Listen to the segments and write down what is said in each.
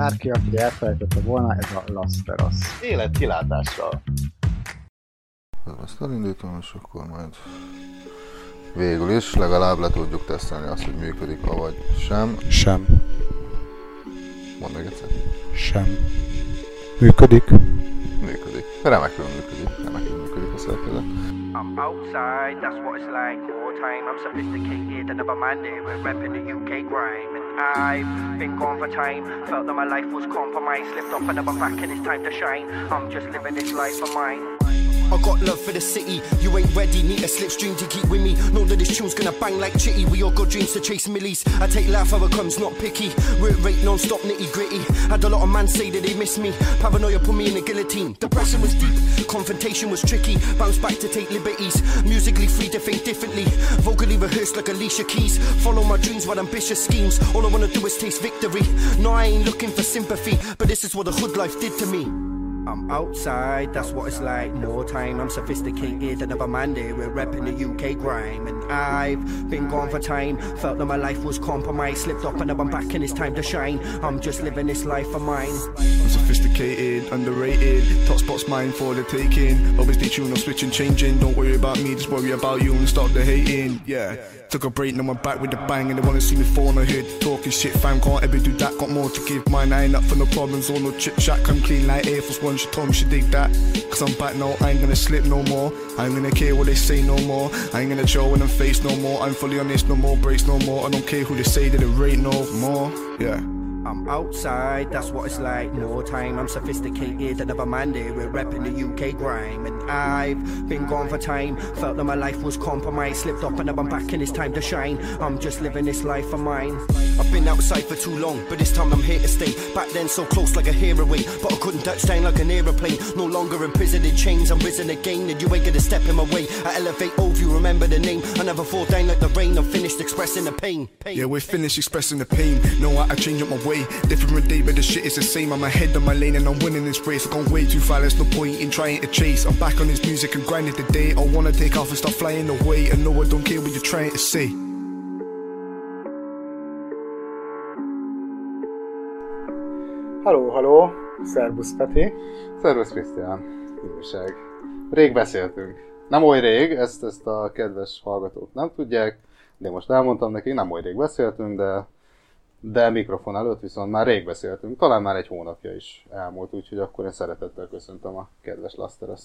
bárki, aki elfelejtette volna, ez a Las Vegas. Élet kilátással. Ezt elindítom, és akkor majd végül is legalább le tudjuk tesztelni azt, hogy működik vagy sem. Sem. Mondd meg egyszer. Sem. Működik. Működik. Remekül működik. Remekül működik a szerkezet. I'm outside, that's what it's like. More time, I'm sophisticated and never minded. We're repping the UK grime. I've been gone for time. Felt that my life was compromised. Slipped off and never back, and it's time to shine. I'm just living this life of mine. I got love for the city. You ain't ready, need a slipstream to keep with me. Know that this tune's gonna bang like chitty. We all got dreams to chase millies. I take life how it comes, not picky. Work rate non stop, nitty gritty. Had a lot of man say that they miss me. Paranoia put me in a guillotine. Depression was deep, confrontation was tricky. Bounce back to take liberties. Musically free to think differently. Vocally rehearsed like Alicia Keys. Follow my dreams with ambitious schemes. All I wanna do is taste victory. No, I ain't looking for sympathy, but this is what the hood life did to me. I'm outside, that's what it's like. More time, I'm sophisticated and never minded. We're repping the UK grime, and I've been gone for time. Felt that my life was compromised, slipped up and now I'm back, and it's time to shine. I'm just living this life of mine. I'm sophisticated, underrated. Top spots mine for the taking. Always stay tuned, I'm switching, changing. Don't worry about me, just worry about you and stop the hating. Yeah. Took a break, now I'm back with the bang, and they wanna see me fall on the hood. Talking shit, fam, can't ever do that. Got more to give mine, I ain't up for no problems or no chit chat. Come clean like Air Force One, she told me she dig that. Cause I'm back now, I ain't gonna slip no more. I ain't gonna care what they say no more. I ain't gonna show when I'm face no more. I'm fully honest, no more breaks no more. I don't care who they say that it rate no more. Yeah. I'm outside, that's what it's like. More time, I'm sophisticated and never minded. We're repping the UK grime, and I've been gone for time. Felt that my life was compromised, slipped up and now I'm back, and it's time to shine. I'm just living this life of mine. I've been outside for too long, but this time I'm here to stay. Back then, so close like a heroin, eh? but I couldn't touch down like an aeroplane. No longer imprisoned in chains, I'm risen again, and you ain't gonna step in my way. I elevate oh, over you, remember the name. I never fall down like the rain. I'm finished expressing the pain. pain. Yeah, we're finished expressing the pain. No, I, I change up my way. Different day, but the shit is the same. I'm ahead of my lane and I'm winning this race. I've gone way too far, there's no point in trying to chase. I'm back on this music and grinding today. I wanna take off and start flying away. And no, I don't care what you're trying to say. Haló, haló, szervusz Peti. Szervusz Krisztián, újság. Rég beszéltünk. Nem oly rég, ezt, ezt a kedves hallgatók nem tudják, de most elmondtam neki, nem oly rég beszéltünk, de, de mikrofon előtt viszont már rég beszéltünk. Talán már egy hónapja is elmúlt, úgyhogy akkor én szeretettel köszöntöm a kedves Lasteras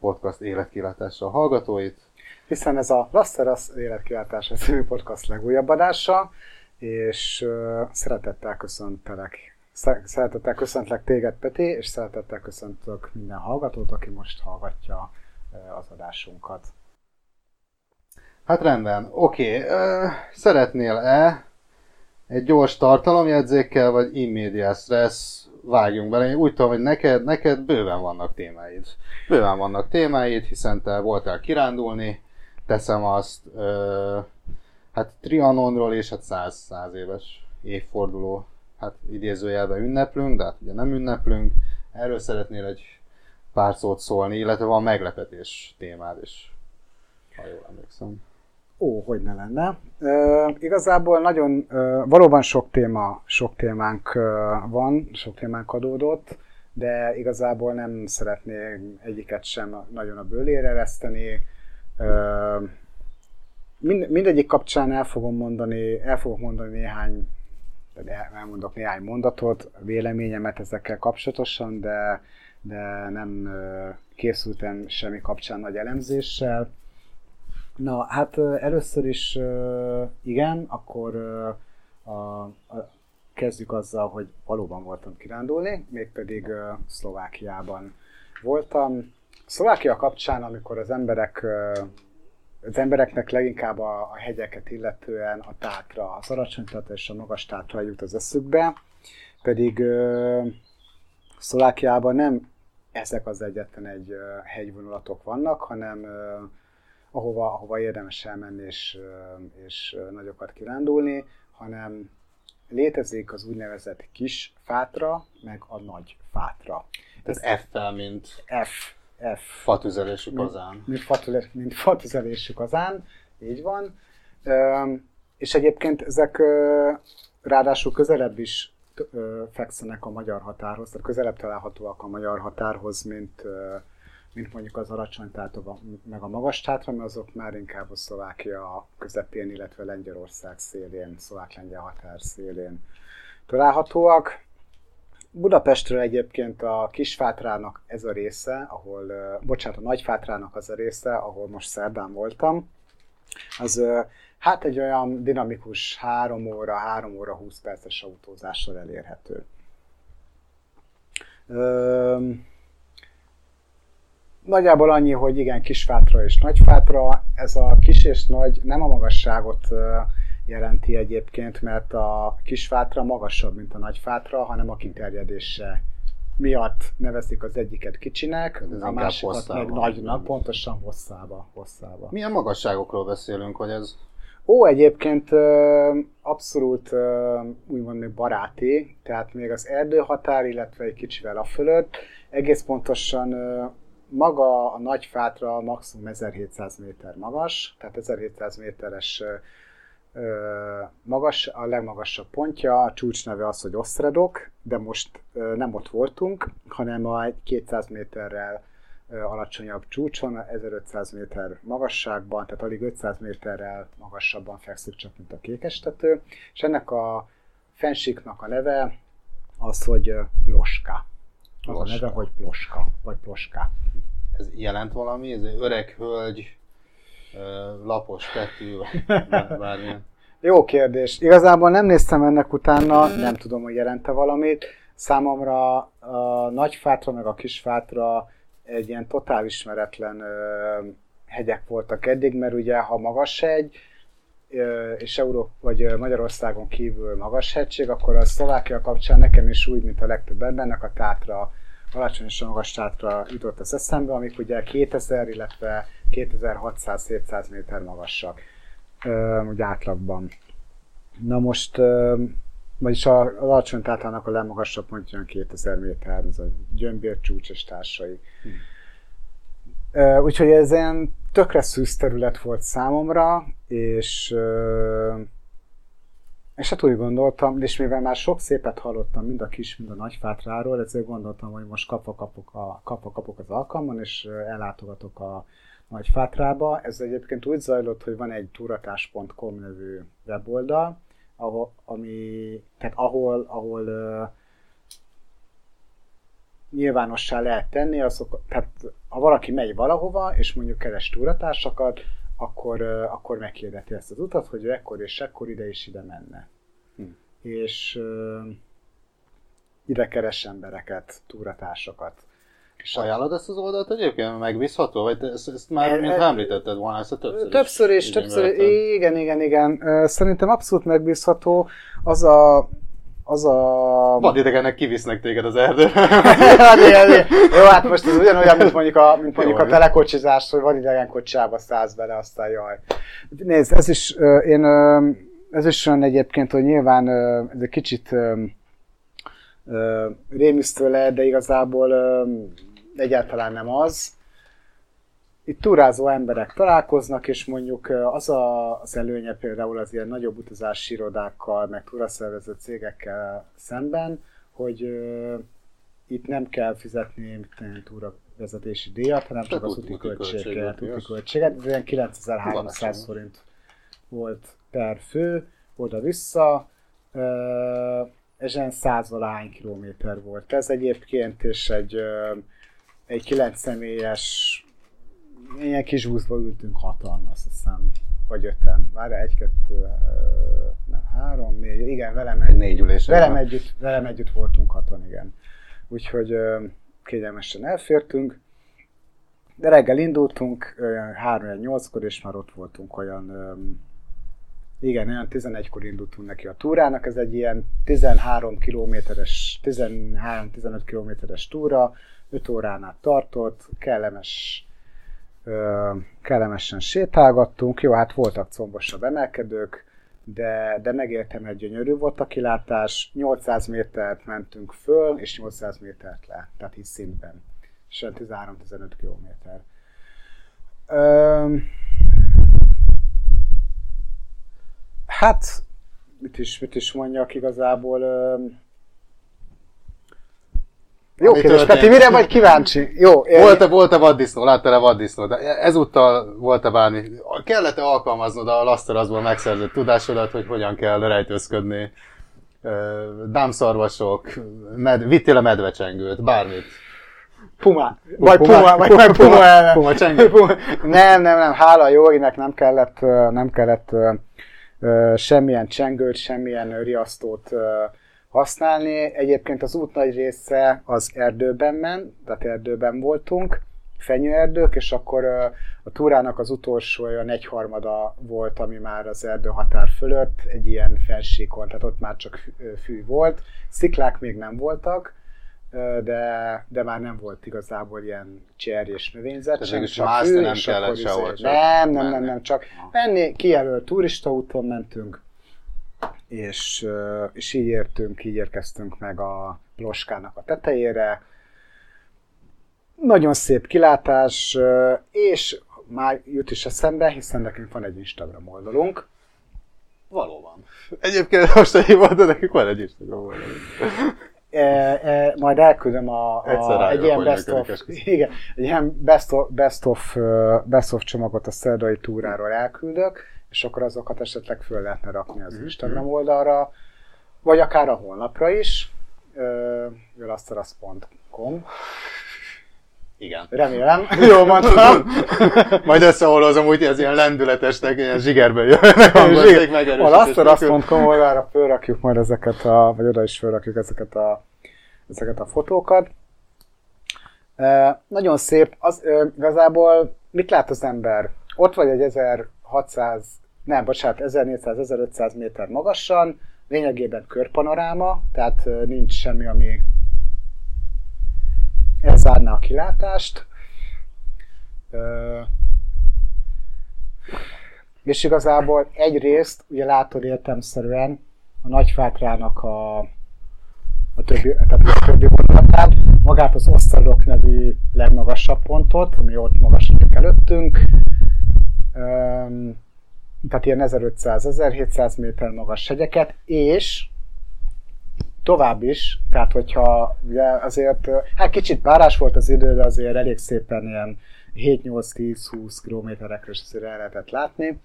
podcast életkilátással hallgatóit. Hiszen ez a Lasteras életkilátása című podcast legújabb adása, és uh, szeretettel köszöntelek Szeretettel köszöntlek téged, Peti, és szeretettel köszöntök minden hallgatót, aki most hallgatja az adásunkat. Hát rendben, oké. Okay. Szeretnél-e egy gyors tartalomjegyzékkel, vagy immediate stress vágjunk bele? Én úgy tudom, hogy neked, neked bőven vannak témáid. Bőven vannak témáid, hiszen te voltál kirándulni, teszem azt, ö, hát Trianonról és hát száz, száz éves évforduló hát idézőjelben ünneplünk, de hát ugye nem ünneplünk. Erről szeretnél egy pár szót szólni, illetve van meglepetés témád is, ha jól emlékszem. Ó, hogy ne lenne. E, igazából nagyon, e, valóban sok téma, sok témánk e, van, sok témánk adódott, de igazából nem szeretnék egyiket sem nagyon a bőlére ereszteni. E, mind, mindegyik kapcsán el fogom mondani, el fogok mondani néhány de elmondok néhány mondatot, véleményemet ezekkel kapcsolatosan, de, de nem készültem semmi kapcsán nagy elemzéssel. Na, hát először is igen, akkor a, a, kezdjük azzal, hogy valóban voltam kirándulni, mégpedig Szlovákiában voltam. Szlovákia kapcsán, amikor az emberek az embereknek leginkább a, a hegyeket illetően a tátra, az alacsony tátra és a magas tátra jut az eszükbe, pedig uh, Szlovákiában nem ezek az egyetlen egy hegyvonulatok vannak, hanem uh, ahova, ahova érdemes elmenni és, és nagyokat kirándulni, hanem létezik az úgynevezett kis fátra, meg a nagy fátra. Tehát F-fel, mint F, F. Fatüzelésű kazán. Mint, mint, mint fatüzelésű kazán, így van. És egyébként ezek ráadásul közelebb is fekszenek a magyar határhoz, tehát közelebb találhatóak a magyar határhoz, mint, mint mondjuk az alacsony tátok, meg a magas tátra, mert azok már inkább a Szlovákia közepén, illetve Lengyelország szélén, szlovák-lengyel határ szélén találhatóak. Budapestről egyébként a Kisfátrának ez a része, ahol, bocsánat, a Nagyfátrának az a része, ahol most szerdán voltam, az hát egy olyan dinamikus 3 óra, 3 óra 20 perces autózással elérhető. Ö, nagyjából annyi, hogy igen, Kisfátra és Nagyfátra. Ez a kis és nagy nem a magasságot jelenti egyébként, mert a Kisfátra magasabb, mint a Nagyfátra, hanem a kiterjedése miatt nevezik az egyiket kicsinek, Ez a másikat hosszában. meg nagynak, pontosan hosszába. hosszába. Milyen magasságokról beszélünk, hogy ez... Ó, egyébként abszolút úgymond még baráti, tehát még az erdőhatár, illetve egy kicsivel a fölött, egész pontosan maga a nagy fátra maximum 1700 méter magas, tehát 1700 méteres magas, a legmagasabb pontja, a csúcs neve az, hogy Osztredok, de most nem ott voltunk, hanem a 200 méterrel alacsonyabb csúcson, 1500 méter magasságban, tehát alig 500 méterrel magasabban fekszik csak, mint a kékestető, és ennek a fensíknak a neve az, hogy ö, Ploska. Az a neve, hogy Ploska, vagy Ploska. Ez jelent valami? Ez egy öreg hölgy, lapos tetű, bármilyen. Jó kérdés. Igazából nem néztem ennek utána, nem tudom, hogy jelente valamit. Számomra a nagyfátra meg a kisfátra egy ilyen totál ismeretlen hegyek voltak eddig, mert ugye ha magas hegy, ö, és Európ vagy Magyarországon kívül magas hegység, akkor a Szlovákia kapcsán nekem is úgy, mint a legtöbb embernek a tátra, alacsony és magas tátra jutott az eszembe, amik ugye 2000, illetve 2600-700 méter magasak úgy átlagban. Na most, vagyis a, az alacsony tátának a legmagasabb pontja olyan 2000 méter, ez a gyömbér csúcs és társai. Ö, Úgyhogy ez ilyen tökre szűz terület volt számomra, és és hát úgy gondoltam, és mivel már sok szépet hallottam mind a kis, mind a nagy fátráról, ezért gondoltam, hogy most kapva kapok, a, kapva kapok az alkalmon, és ellátogatok a nagy fátrába. Ez egyébként úgy zajlott, hogy van egy turatás.com nevű weboldal, ahol, ami, tehát ahol, ahol ö, nyilvánossá lehet tenni, azok, tehát ha valaki megy valahova, és mondjuk keres túratársakat, akkor, akkor meghirdeti ezt az utat, hogy ekkor és ekkor ide és ide menne. Hm. És ide keres embereket, túratársakat. És Ajánlod ezt az oldalt egyébként? Megbízható? Vagy ezt, ezt már, E- mint e- említetted volna, ezt a többször. Többször is, többször, igen, igen, igen. Szerintem abszolút megbízható. Az a, az a... Vadidegenek kivisznek téged az erdőbe. Hát. Jó, hát most ez ugyanolyan, mint mondjuk a, mint mondjuk Jó, a telekocsizás, hogy van idegen kocsába szállsz bele, aztán jaj. Nézd, ez is, én, ez is olyan egyébként, hogy nyilván ez egy kicsit rémisztő lehet, de igazából egyáltalán nem az. Itt túrázó emberek találkoznak, és mondjuk az a, az előnye például az ilyen nagyobb utazási irodákkal, meg túraszervező cégekkel szemben, hogy ö, itt nem kell fizetni túravezetési díjat, hanem csak Csak az úti- költséget. Úti költséget, ez olyan 9300 Alacsony. forint volt per fő, oda-vissza, ö, és ilyen százvalahány kilométer volt ez egyébként, és egy, ö, egy 9 személyes, ilyen kis buszba ültünk hatan, azt hiszem, vagy öten. Várj, egy, kettő, ö, nem, három, négy, igen, velem egy, Négy ülés. velem együtt, velem együtt voltunk hatan, igen. Úgyhogy kényelmesen elfértünk. De reggel indultunk, olyan 3-8-kor, és már ott voltunk olyan, igen, olyan 11-kor indultunk neki a túrának, ez egy ilyen 13 kilométeres, 13-15 kilométeres túra, 5 órán át tartott, kellemes, kellemesen sétálgattunk, jó, hát voltak combosabb emelkedők, de, de megértem, egy gyönyörű volt a kilátás, 800 métert mentünk föl, és 800 métert le, tehát így szintben, és olyan 13-15 kilométer. Hát, mit is, mit is mondjak igazából, öm, Jó kérdés, történt. Peti, mire vagy kíváncsi? Jó, Volt-e, volt-e vaddisznó? Láttál-e vaddisznót? Ezúttal volt-e bármi? Kellett-e alkalmaznod a laszterazból megszerzett tudásodat, hogy hogyan kell rejtőzködni? Dámszarvasok, med, vittél a medvecsengőt, bármit. Puma. Vagy Puma- Puma, vagy Puma- Puma Puma-. Puma csengő. Puma. Nem, nem, nem. Hála a Jórinek nem kellett, nem kellett semmilyen csengőt, semmilyen riasztót használni. Egyébként az út nagy része az erdőben ment, tehát erdőben voltunk, fenyőerdők, és akkor a túrának az utolsó olyan egyharmada volt, ami már az erdő határ fölött, egy ilyen felsíkon, tehát ott már csak fű- volt. Sziklák még nem voltak, de, de már nem volt igazából ilyen cserjés növényzet, Tehát mégis csak mászni fű, nem kellett sehol, izé- Nem, nem, nem, nem, csak menni, kijelölt turistaúton mentünk, és, és így értünk, így érkeztünk meg a Ploskának a tetejére. Nagyon szép kilátás, és már jut is eszembe, hiszen nekünk van egy Instagram oldalunk, Valóban. Egyébként most egy de nekünk van egy Instagram oldalunk. e, e, majd elküldöm a, a, egy ilyen best of, igen, egy ilyen best of, best of, best of csomagot a szerdai túráról elküldök, és akkor azokat esetleg föl lehetne rakni Mhm. az Instagram oldalra, vagy akár a honlapra is, jolasztarasz.com. Igen. Remélem, jól mondtam. Majd összeholozom úgy, ez ilyen lendületesnek, ilyen zsigerből jönnek hangok, még A megerősítés. lasztarasz.com oldalra fölrakjuk majd ezeket a, vagy oda is fölrakjuk ezeket a, ezeket a fotókat. E, nagyon szép, az, e, igazából mit lát az ember? Ott vagy egy 1600, nem, bocsánat, 1400-1500 méter magasan, lényegében körpanoráma, tehát nincs semmi, ami elzárná a kilátást. És igazából egyrészt, ugye látod értemszerűen a nagyfátrának a, a többi, tehát a többi vonulatát, magát az Osztradok nevű legmagasabb pontot, ami ott magasodik előttünk, tehát ilyen 1500-1700 méter magas hegyeket, és tovább is, tehát hogyha ugye azért, hát kicsit párás volt az idő, de azért elég szépen ilyen 7-8-10-20 kilométerekre is azért el lehetett látni,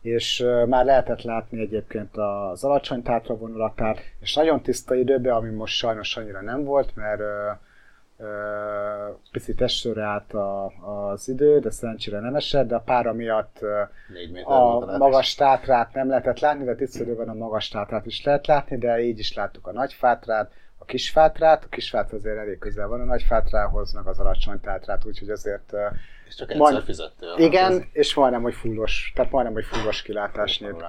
és már lehetett látni egyébként az alacsony tátra vonulatát, és nagyon tiszta időben, ami most sajnos annyira nem volt, mert picit esőre állt a, az idő, de szerencsére nem esett, de a pára miatt a magas tátrát nem lehetett látni, de tiszta időben a magas tátrát is lehet látni, de így is láttuk a nagy fátrát, a kis fátrát, a kis fátra azért elég közel van a nagy fátrához, meg az alacsony tátrát, úgyhogy azért És csak egyszer Majd- fizettél. igen, és majdnem, hogy fullos, tehát majdnem, hogy fullos kilátás nyílt.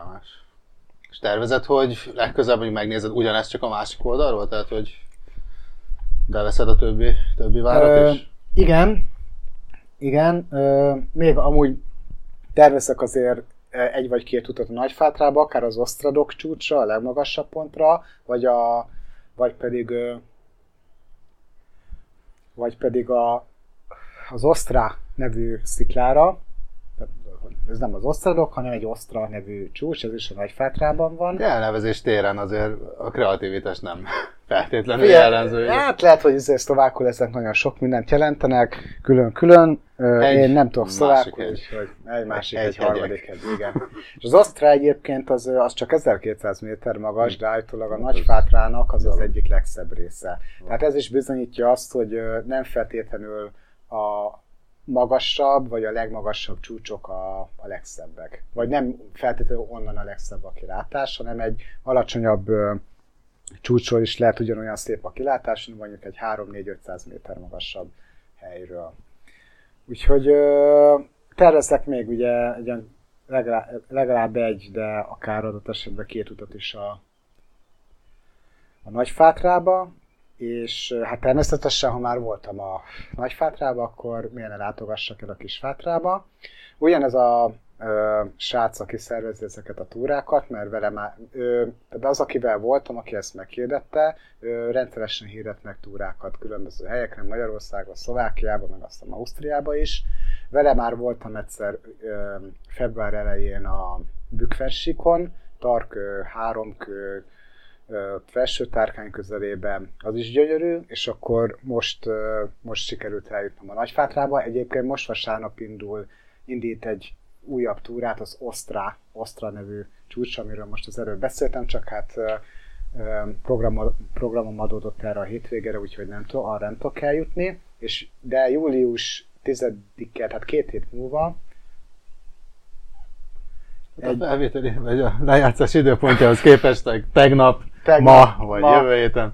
És tervezed, hogy legközelebb hogy megnézed ugyanezt csak a másik oldalról? Tehát, hogy beveszed a többi, többi várat Ö, is? igen, igen, ö, még amúgy tervezek azért egy vagy két utat a Nagyfátrába, akár az Osztradok csúcsra, a legmagasabb pontra, vagy, a, vagy pedig ö, vagy pedig a, az Osztrá nevű sziklára, ez nem az Osztradok, hanem egy Osztra nevű csúcs, ez is a Nagyfátrában van. Elnevezés téren azért a kreativitás nem feltétlenül Figyelj, jellemző. Hát lehet, hogy ezért szlovákul ezek nagyon sok mindent jelentenek, külön-külön. Egy, Én nem tudok szlovákul, egy. úgyhogy egy másik, Egy egy, harmadik egy, igen. És az Osztrá egyébként az, az csak 1200 méter magas, de állítólag a Nagyfátrának az az egyik legszebb része. Tehát ez is bizonyítja azt, hogy nem feltétlenül a magasabb, vagy a legmagasabb csúcsok a, a legszebbek. Vagy nem feltétlenül onnan a legszebb a kilátás, hanem egy alacsonyabb csúcsról is lehet ugyanolyan szép a kilátás, mondjuk egy 3-4-500 méter magasabb helyről. Úgyhogy tervezek még ugye egy olyan legalább, legalább egy, de akár adott esetben két utat is a, a Nagyfátrába, és hát természetesen, ha már voltam a Nagyfátrába, akkor miért ne látogassak el a Kisfátrába. Ugyanez a ö, srác, aki szervezi ezeket a túrákat, mert vele már, ö, de az, akivel voltam, aki ezt meghirdette, rendszeresen hirdet meg túrákat különböző helyekre, Magyarországon, Szlovákiában, meg aztán Ausztriában is. Vele már voltam egyszer február elején a Bükversikon, Tarkő, Háromkő, felső tárkány közelében, az is gyönyörű, és akkor most, most sikerült eljutnom a Nagyfátrába. Egyébként most vasárnap indul, indít egy újabb túrát, az Ostra, Ostra nevű csúcs, amiről most az előbb beszéltem, csak hát programom, programom adódott erre a hétvégére, úgyhogy nem tudom, arra nem tudok eljutni, és, de július 10-et, hát két hét múlva, Egy... A felvételi, vagy a lejátszás időpontjához képest tegnap, Tegnap, ma, vagy ma. jövő héten.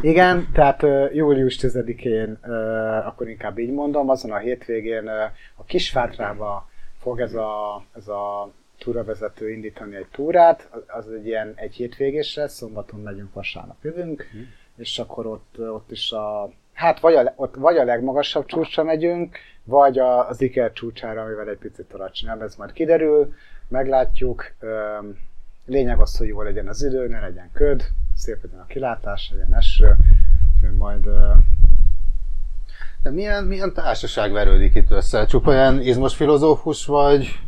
Igen, tehát július 10-én, uh, akkor inkább így mondom, azon a hétvégén a Kisfátrába fog ez a, ez a túravezető indítani egy túrát, az- egy ilyen egy hétvégés lesz, szombaton megyünk, vasárnap jövünk, és akkor ott, ott is a, hát vagy a, ott vagy a legmagasabb csúcsra megyünk, vagy a, az Iker csúcsára, amivel egy picit alacsonyabb, ez majd kiderül, meglátjuk. Lényeg az, hogy jó legyen az idő, ne legyen köd, szép legyen a kilátás, legyen eső, úgyhogy majd De milyen, milyen társaság verődik itt össze? Csupa olyan izmos filozófus vagy?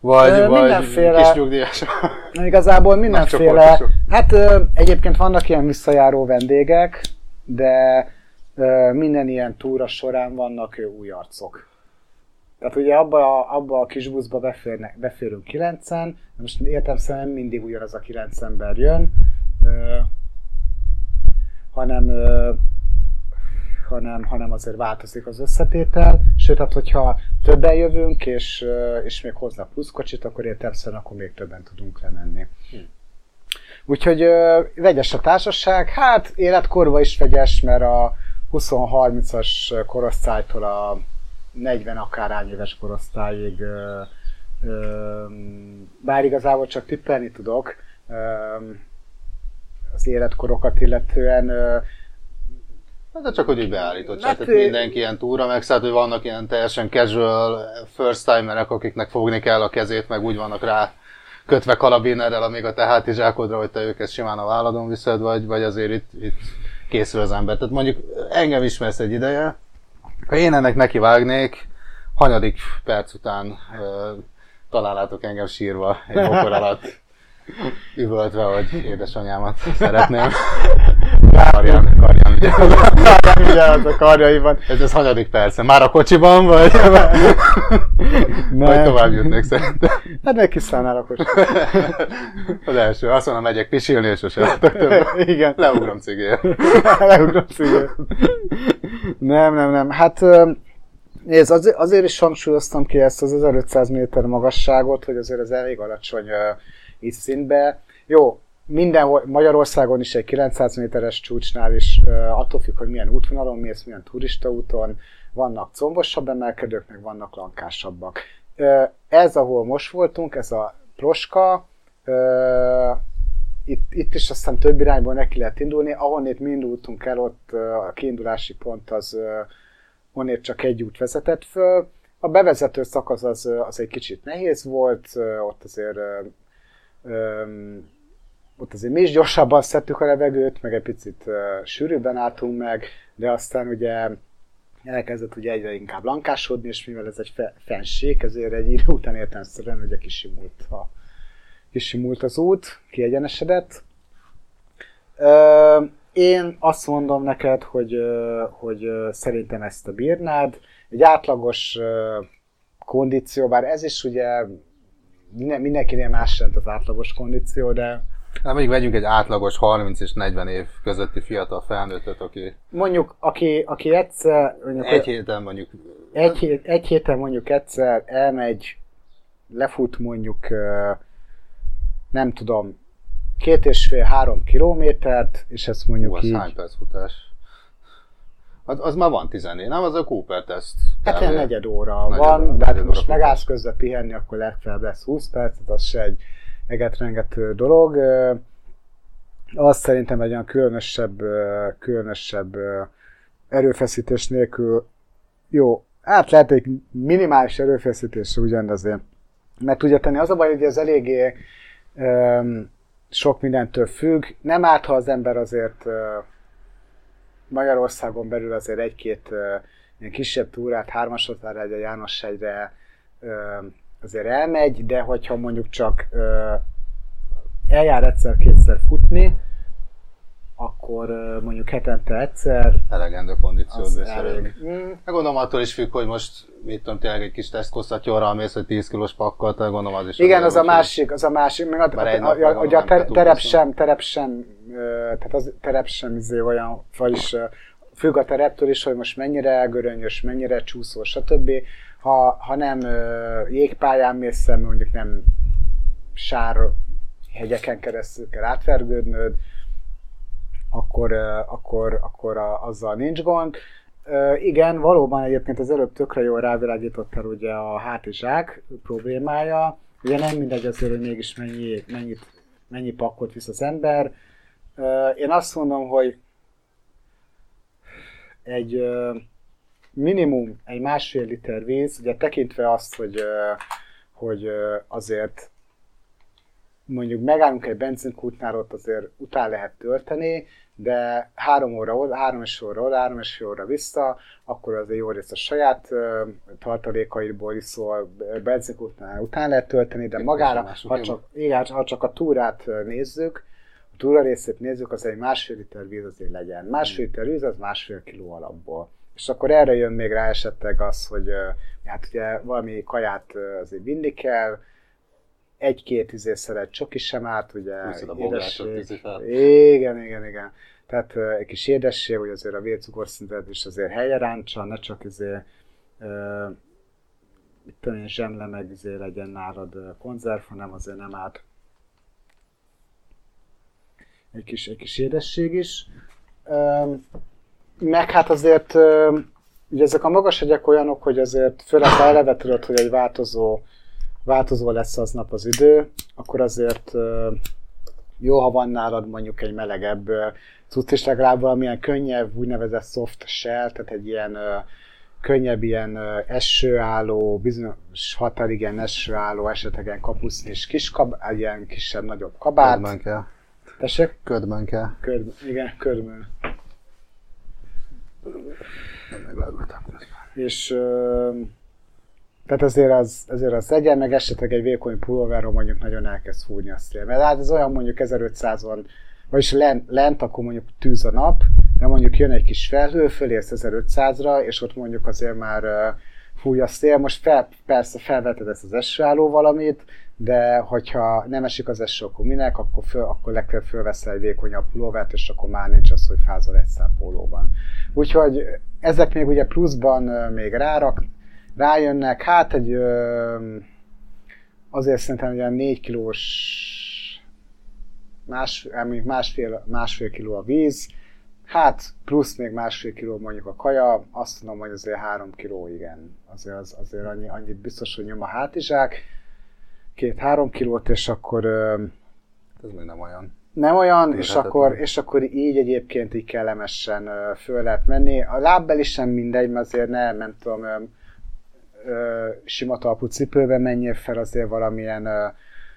Vagy, Ö, vagy mindenféle- kis nyugdíjas? Igazából mindenféle, hát ö, egyébként vannak ilyen visszajáró vendégek, de ö, minden ilyen túra során vannak ö, új arcok. Tehát ugye abba a, abba a kis buszba beférnek, beférünk kilencen, most értem szerint mindig ugyanaz a kilenc ember jön, ö, hanem, ö, hanem, hanem azért változik az összetétel. Sőt, hát hogyha többen jövünk, és, és még hoznak pluszkocsit, akkor értelmszerűen akkor még többen tudunk lemenni. Úgyhogy ö, vegyes a társaság, hát életkorba is vegyes, mert a 20-30-as korosztálytól a 40 akárhány éves korosztályig, ö, ö, bár igazából csak tippelni tudok, az életkorokat illetően Hát De csak hogy úgy beállított, Hát, tehát mindenki ilyen túra megszállt, hogy vannak ilyen teljesen casual first timerek, akiknek fogni kell a kezét, meg úgy vannak rá kötve karabinerrel, amíg a te hátizsákodra, hogy te őket simán a válladon viszed, vagy, vagy azért itt, itt készül az ember. Tehát mondjuk engem ismersz egy ideje, ha én ennek neki vágnék, hanyadik perc után ö, találjátok engem sírva egy bokor alatt, üvöltve, hogy édesanyámat szeretném. Karján, ugye az a karjaiban. Ez az hanyadik perce? Már a kocsiban, vagy? Vagy tovább jutnék szerintem. Hát neki szállnál a kocsit. Az első. Azt mondom, megyek pisilni, és sose. Igen. Leugrom cigél. Leugrom szívét. Nem, nem, nem. Hát nézd, azért, azért is hangsúlyoztam ki ezt az 1500 méter magasságot, hogy azért ez elég alacsony ö, itt szintbe. Jó, mindenhol, Magyarországon is egy 900 méteres csúcsnál is, attól függ, hogy milyen útvonalon mész, milyen turistaúton, vannak combosabb emelkedők, meg vannak lankásabbak. Ez, ahol most voltunk, ez a Proska, itt, itt is azt hiszem több irányból neki lehet indulni. Ahonnét mi indultunk el, ott a kiindulási pont az onnét csak egy út vezetett föl. A bevezető szakasz az, az egy kicsit nehéz volt, ott azért ott azért mi is gyorsabban szedtük a levegőt, meg egy picit uh, sűrűbben álltunk meg, de aztán ugye elkezdett ugye egyre inkább lankásodni, és mivel ez egy fe- fenség, ezért egy idő után értelmszerűen ugye kisimult, a, kisimult az út, kiegyenesedett. Ö, én azt mondom neked, hogy, hogy szerintem ezt a bírnád. Egy átlagos kondíció, bár ez is ugye minden- mindenkinél más jelent az átlagos kondíció, de Hát mondjuk vegyünk egy átlagos 30 és 40 év közötti fiatal felnőttet, aki mondjuk, aki, aki egyszer, mondjuk, egy héten mondjuk egy, hét, egy héten mondjuk egyszer elmegy, lefut mondjuk, nem tudom, két és fél, három kilométert, és ezt Hú, mondjuk az így, hány perc futás? Az, az már van 14, nem? Az a Cooper teszt. hát ilyen negyed óra Negyed van, óra, de hát most óra megállsz közben pihenni, akkor legfeljebb lesz 20 perc, az se egy egetrengető dolog. Az szerintem egy olyan különösebb, különösebb erőfeszítés nélkül jó, hát lehet egy minimális erőfeszítés ugyan, de azért meg tudja tenni. Az a baj, hogy ez eléggé öm, sok mindentől függ. Nem árt, ha az ember azért ö, Magyarországon belül azért egy-két ö, ilyen kisebb túrát, hármasodtára egy a Jánoshegyre ö, azért elmegy, de hogyha mondjuk csak ö, eljár egyszer-kétszer futni, akkor mondjuk hetente egyszer, Elegendő az beszélünk. elég. Mm, Meg gondolom attól is függ, hogy most mit tudom, tényleg egy kis tesztkosztatyorral mész, vagy 10 kilós pakkal, tehát gondolom az is. Igen, azért az a másik, az a másik, meg a, a, a, a, a, ter, terep sem, terep sem, tehát az terep sem izé olyan, vagyis függ a tereptől is, hogy most mennyire göröngyös, mennyire csúszó, stb. Ha, ha nem ö, jégpályán mész szemben, mondjuk nem sár hegyeken keresztül kell átvergődnöd, akkor, ö, akkor, akkor a, azzal nincs gond. Ö, igen, valóban egyébként az előbb tökre jól rávilágítottál ugye a hátizsák problémája. Ugye nem mindegy azért, hogy mégis mennyi, mennyit, mennyi pakkot visz az ember. Ö, én azt mondom, hogy egy minimum egy másfél liter víz, ugye tekintve azt, hogy, hogy azért mondjuk megállunk egy benzinkútnál, ott azért után lehet tölteni, de három óra három és óra oda, három és óra vissza, akkor azért jó részt a saját tartalékaidból iszol, benzinkútnál után lehet tölteni, de magára, ha csak, igen, ha csak a túrát nézzük, a túra részét nézzük, az egy másfél liter víz azért legyen. Másfél liter víz, az másfél kiló alapból. És akkor erre jön még rá esetleg az, hogy hát ugye valami kaját azért vinni kell, egy-két izé szeret csoki sem árt, ugye édesség. Igen, igen, igen. Tehát egy kis édesség, hogy azért a vércukorszinted is azért helye ráncsa, ne csak izé, ö, mit tudom én, zsemle meg izé legyen nálad ö, konzerv, hanem azért nem árt egy kis, egy kis édesség is. Öm, meg hát azért, ugye ezek a magas hegyek olyanok, hogy azért főleg ha eleve tudod, hogy egy változó, változó lesz aznap az idő, akkor azért jó, ha van nálad mondjuk egy melegebb cucc, és legalább valamilyen könnyebb, úgynevezett soft shell, tehát egy ilyen ö, könnyebb ilyen ö, esőálló, bizonyos határig ilyen esőálló, esetleg kapuszni és kis kab, ilyen kisebb, nagyobb kabát. Ködben kell. Tessék? Ködben kell. Körb, igen, körmű. És tehát azért az, azért az legyen, meg esetleg egy vékony pulóverról mondjuk nagyon elkezd fújni a szél. Mert hát ez olyan mondjuk 1500-on, vagyis lent, lent, akkor mondjuk tűz a nap, de mondjuk jön egy kis felhő, fölérsz 1500-ra, és ott mondjuk azért már fúj a szél. Most fel, persze felveted ezt az esőálló valamit, de hogyha nem esik az eső, akkor minek, akkor, föl, akkor legfeljebb fölveszel egy vékonyabb pulóvert, és akkor már nincs az, hogy fázol egy pólóban. Úgyhogy ezek még ugye pluszban még rárak, rájönnek, hát egy azért szerintem olyan 4 kilós más, mondjuk másfél, másfél kiló a víz, hát plusz még másfél kiló mondjuk a kaja, azt mondom, hogy azért 3 kiló, igen. Azért, az, azért annyi, annyit biztos, hogy nyom a hátizsák, két-három kilót, és akkor Ez még nem olyan. nem olyan, és akkor, és akkor így egyébként így kellemesen föl lehet menni. A lábbel is sem mindegy, mert azért nem, nem tudom, sima talpú cipőben menjél fel, azért valamilyen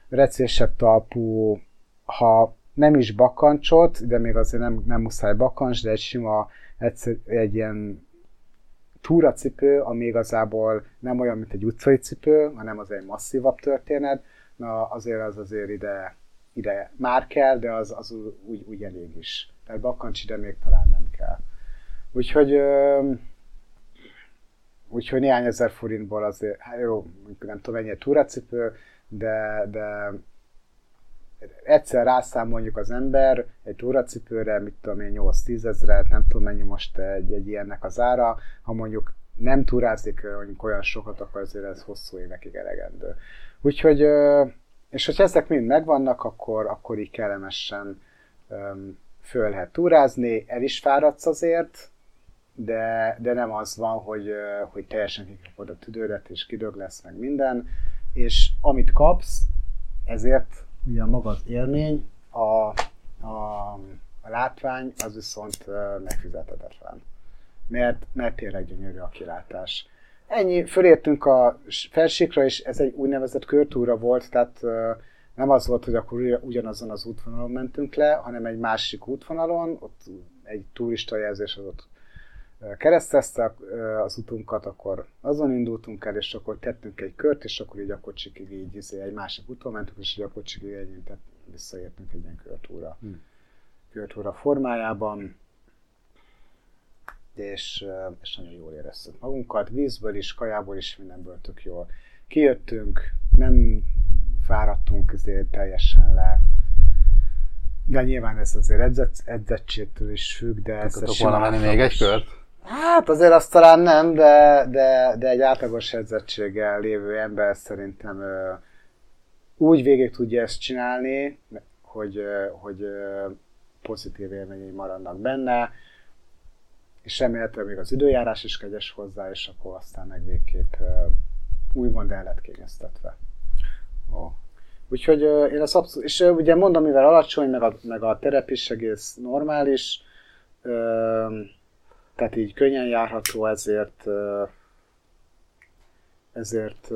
recésebb talpú, ha nem is bakancsot, de még azért nem, nem muszáj bakancs, de egy sima, egyszer, egy ilyen túracipő, ami igazából nem olyan, mint egy utcai cipő, hanem az egy masszívabb történet, na azért az azért ide, ide már kell, de az, az úgy, úgy elég is. Tehát bakancs ide még talán nem kell. Úgyhogy, úgyhogy néhány ezer forintból azért, hát jó, nem tudom, ennyi a túracipő, de, de egyszer rászámoljuk az ember egy túracipőre, mit tudom én, 8-10 ezeret, nem tudom mennyi most egy, egy ilyennek az ára, ha mondjuk nem túrázik mondjuk olyan sokat, akkor azért ez hosszú évekig elegendő. Úgyhogy, és hogyha ezek mind megvannak, akkor, akkor így kellemesen föl lehet túrázni, el is fáradsz azért, de, de nem az van, hogy, hogy teljesen kikapod a tüdőret, és kidög lesz meg minden, és amit kapsz, ezért ugye maga az élmény, a, a, a látvány, az viszont megfizethetetlen. Mert, mert tényleg gyönyörű a kilátás. Ennyi, fölértünk a felsíkra, és ez egy úgynevezett körtúra volt, tehát nem az volt, hogy akkor ugyan- ugyanazon az útvonalon mentünk le, hanem egy másik útvonalon, ott egy turista jelzés az ott keresztezte ö, az utunkat, akkor azon indultunk el, és akkor tettünk egy kört, és akkor így a kocsikig így izé, egy másik úton mentünk, és így a kocsikig egy, tehát visszaértünk egy ilyen körtúra, körtúra formájában, és, ö, és nagyon jól éreztük magunkat, vízből is, kajából is, mindenből tök jól. Kijöttünk, nem fáradtunk azért teljesen le, de nyilván ez azért edzett, edzettségtől is függ, de ez Tudtok volna menni még egy kört? Hát azért azt talán nem, de, de, de egy átlagos edzettséggel lévő ember szerintem ö, úgy végig tudja ezt csinálni, hogy, ö, hogy ö, pozitív élményei maradnak benne, és remélhetőleg még az időjárás is kegyes hozzá, és akkor aztán meg végképp úgymond el lett kényeztetve. Ó. Úgyhogy én az abszolút, és ugye mondom, mivel alacsony, meg a, meg a terep is egész normális, ö, tehát így könnyen járható, ezért ezért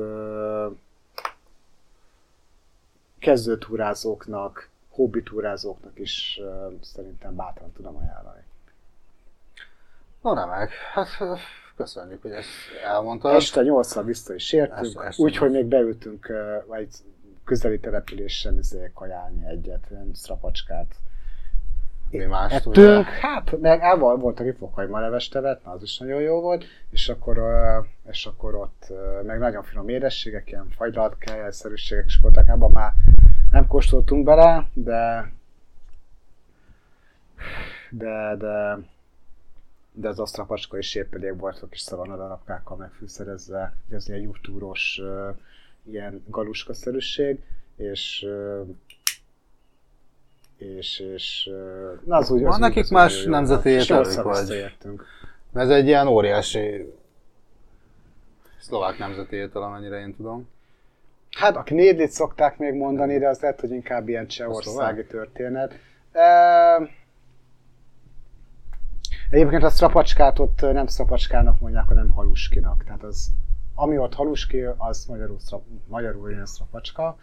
kezdőtúrázóknak, hobbitúrázóknak is szerintem bátran tudom ajánlani. No remek. Hát köszönjük, hogy ezt elmondtad. Este 8 vissza is értünk, úgyhogy még beültünk vagy közeli településen izé, kajálni egyet, olyan szrapacskát. Mi mást Ettünk, hát meg á, volt, aki fokhagymaleves tevet, na az is nagyon jó volt, és akkor, és akkor ott meg nagyon finom édességek, ilyen fagylalt kelyelszerűségek is voltak, abban már nem kóstoltunk bele, de de, de de az asztrapacska is épp elég volt a kis szavanadarabkákkal megfűszerezve, az ilyen jutúros ö, ilyen galuska-szerűség, és és, és na az úgy, az Van nekik az más jó nemzeti nyolcszor vagy? Ez egy ilyen óriási szlovák nemzeti étel, amennyire én tudom. Hát a knédlit szokták még mondani, de az lehet, hogy inkább ilyen csehországi történet. E... Egyébként a strapacskát ott nem strapacskának mondják, hanem haluskinak. Tehát az, ami ott haluski, az magyarul, strap, magyarul ilyen strapacska.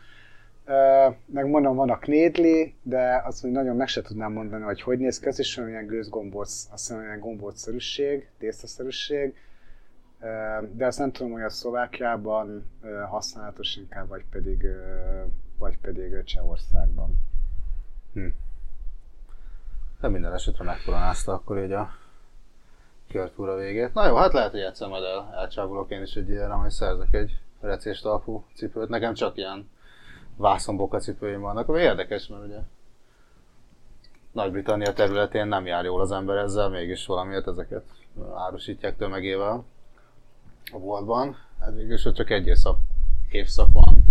Meg mondom, van a knédli, de azt hogy nagyon meg se tudnám mondani, hogy hogy néz ki, ez is olyan gőzgombóc, azt hiszem olyan gombócszerűség, tésztaszerűség. De azt nem tudom, hogy a Szlovákiában használatos inkább, vagy pedig, vagy pedig Csehországban. De minden esetre megkoronázta akkor így a körtúra végét. Na jó, hát lehet, hogy egyszer majd el, elcsábulok én is egy ilyenre, hogy szerzek egy recés talpú cipőt. Nekem csak ilyen vászonboka cipőim vannak, ami érdekes, mert ugye Nagy-Britannia területén nem jár jól az ember ezzel, mégis valamiért ezeket árusítják tömegével a boltban. Hát végül is ott csak egy évszak, évszak van,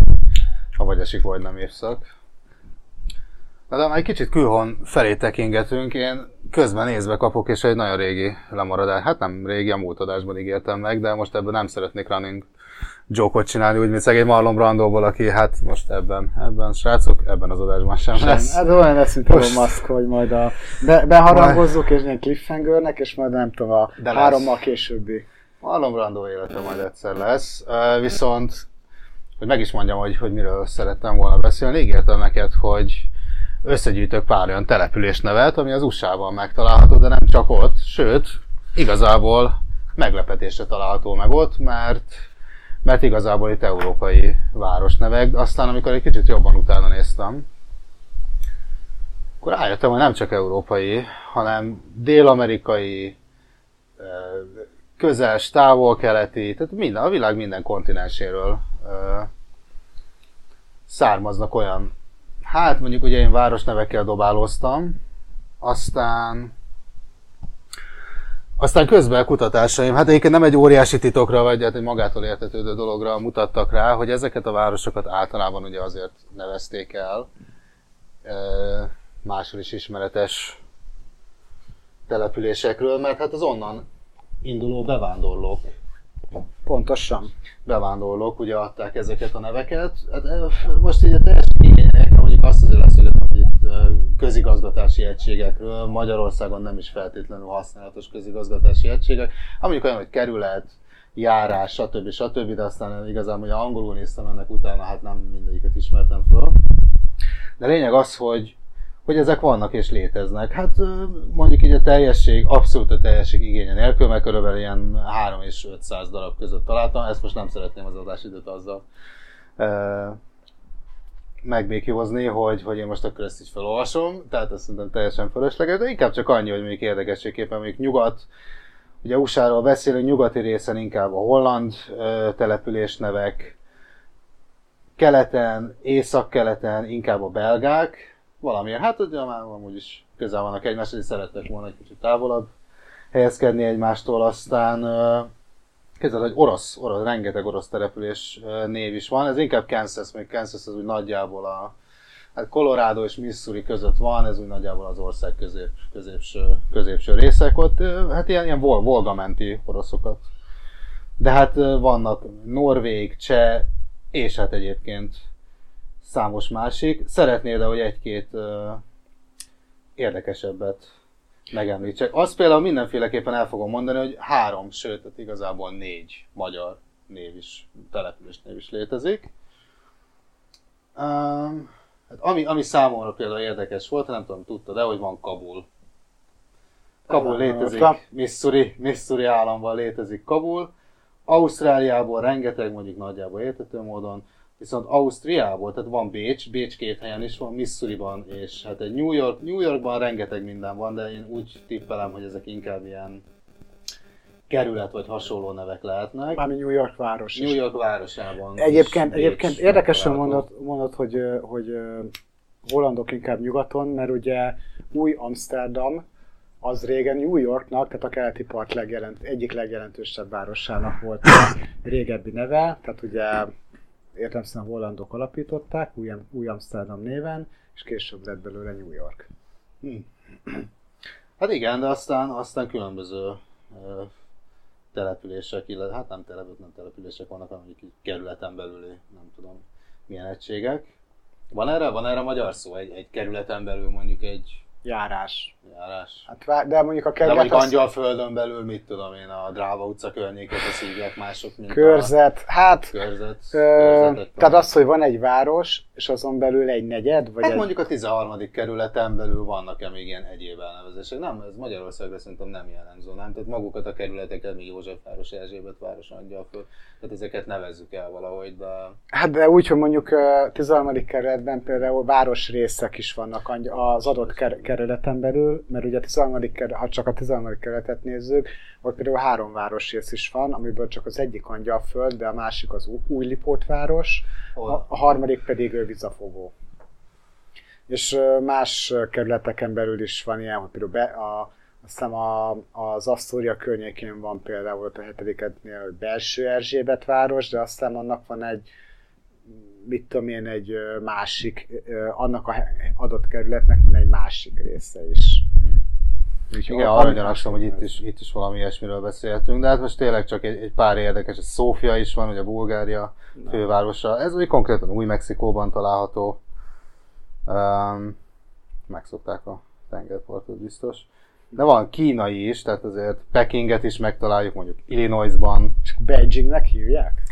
ha vagy esik, vagy nem évszak. Na de már egy kicsit külhon felé tekingetünk, én közben nézve kapok, és egy nagyon régi lemaradás, hát nem régi, a múlt adásban ígértem meg, de most ebben nem szeretnék running joke csinálni, úgy, mint szegény Marlon Brandóból, aki hát most ebben, ebben srácok, ebben az adásban sem lesz. Hát olyan lesz, mint Most- a maszk, hogy majd a, be, beharangozzuk, és ilyen cliffhangernek, és majd nem tudom, a De hárommal későbbi. Marlon Brando élete majd egyszer lesz, viszont, hogy meg is mondjam, hogy, hogy miről szerettem volna beszélni, ígértem neked, hogy összegyűjtök pár olyan településnevet, ami az USA-ban megtalálható, de nem csak ott, sőt, igazából meglepetésre található meg ott, mert, mert igazából itt európai városnevek, aztán amikor egy kicsit jobban utána néztem, akkor rájöttem, hogy nem csak európai, hanem dél-amerikai, ö, közel, távol-keleti, tehát minden, a világ minden kontinenséről származnak olyan, hát mondjuk ugye én városnevekkel dobálóztam, aztán aztán közben a kutatásaim, hát egyébként nem egy óriási titokra, vagy hát egy magától értetődő dologra mutattak rá, hogy ezeket a városokat általában ugye azért nevezték el, máshol is ismeretes településekről, mert hát az onnan induló bevándorlók Pontosan. bevándorlók ugye adták ezeket a neveket. Hát, most így a teljes mondjuk azt azért beszéltem, hogy közigazgatási egységekről, Magyarországon nem is feltétlenül használatos közigazgatási egységek, mondjuk olyan, hogy kerület, járás, stb. stb. De aztán igazán, hogy angolul néztem ennek utána, hát nem mindegyiket ismertem föl. De lényeg az, hogy hogy ezek vannak és léteznek. Hát mondjuk így a teljesség, abszolút a teljesség igénye nélkül, mert körülbelül ilyen 3 és 500 darab között találtam, ezt most nem szeretném az adásidőt azzal megbékjózni, hogy, hogy én most akkor ezt is felolvasom, tehát ezt szerintem teljesen fölösleges, de inkább csak annyi, hogy még érdekességképpen még nyugat, ugye USA-ról beszélünk, nyugati részen inkább a holland ö, településnevek, keleten, észak-keleten inkább a belgák, valamiért, hát ugye már amúgy is közel vannak egymáshoz, és szerettek volna egy kicsit távolabb helyezkedni egymástól, aztán ö, Képzeld, hogy orosz, orosz, rengeteg orosz település név is van. Ez inkább Kansas, még Kansas az úgy nagyjából a hát Colorado és Missouri között van, ez úgy nagyjából az ország közép, középső, középső részek ott. Hát ilyen, ilyen vol, volgamenti oroszokat. De hát vannak norvég, cseh, és hát egyébként számos másik. Szeretnéd, hogy egy-két érdekesebbet megemlítsek. Azt például mindenféleképpen el fogom mondani, hogy három, sőt, tehát igazából négy magyar név is, település név is létezik. Um, hát ami, ami számomra például érdekes volt, nem tudom, tudtad de hogy van Kabul. Kabul létezik. Missouri, Missouri államban létezik Kabul. Ausztráliából rengeteg, mondjuk nagyjából értető módon, viszont Ausztriából, tehát van Bécs, Bécs két helyen is van, Missouriban, és hát egy New York, New Yorkban rengeteg minden van, de én úgy tippelem, hogy ezek inkább ilyen kerület vagy hasonló nevek lehetnek. Mármint New York város. New. York városában. Egyébként, egyébként érdekesen mondod, mondod hogy, hogy hollandok inkább nyugaton, mert ugye új Amsterdam az régen New Yorknak, tehát a keleti part legjelent, egyik legjelentősebb városának volt a régebbi neve, tehát ugye értelemszerűen a hollandok alapították, új, új Amsterdam néven, és később lett belőle New York. Hát igen, de aztán, aztán különböző ö, települések, illetve hát nem települések, nem települések vannak, hanem mondjuk kerületen belüli, nem tudom milyen egységek. Van erre, van erre magyar szó? Egy, egy kerületen belül mondjuk egy Járás. Járás? Hát, vá- de mondjuk a De kerület mondjuk Angyalföldön belül, mit tudom én, a Dráva utca környékét, a szívják mások, mint körzet, hát a körzet. Ö, tehát az, hogy van egy város, és azon belül egy negyed, vagy Hát egy... mondjuk a 13. kerületen belül vannak-e még ilyen egyéb elnevezések? Nem, ez Magyarországra szerintem nem jellemző, nem? Tehát magukat a kerületeket, mi Józsefváros, Erzsébetváros, Angyalföld, tehát ezeket nevezzük el valahogy, de Hát de úgy, hogy mondjuk ö, 13. kerületben például városrészek is vannak az adott ker- kerületen belül, mert ugye a 13. Ker- ha csak a 13. kerületet nézzük, ott például három városrész is van, amiből csak az egyik Angyalföld, de a másik az Ú- Újlipót város, a, a harmadik pedig Vizafogó. És más kerületeken belül is van ilyen, hogy például be, a, azt hiszem a, az Asztória környékén van például ott a hetediketnél, belső Erzsébet város, de aztán annak van egy, mit tudom én, egy másik, annak a adott kerületnek van egy másik része is. Úgyhogy Igen, a- arra gyanakszom, hogy itt is, itt is valami ilyesmiről beszélhetünk, de hát most tényleg csak egy, egy pár érdekes, egy Szófia is van, ugye Bulgária fővárosa, ez ugye konkrétan Új-Mexikóban található, um, megszokták a tengerpartot biztos. De van kínai is, tehát azért Pekinget is megtaláljuk, mondjuk Illinoisban. És Beijingnek hívják?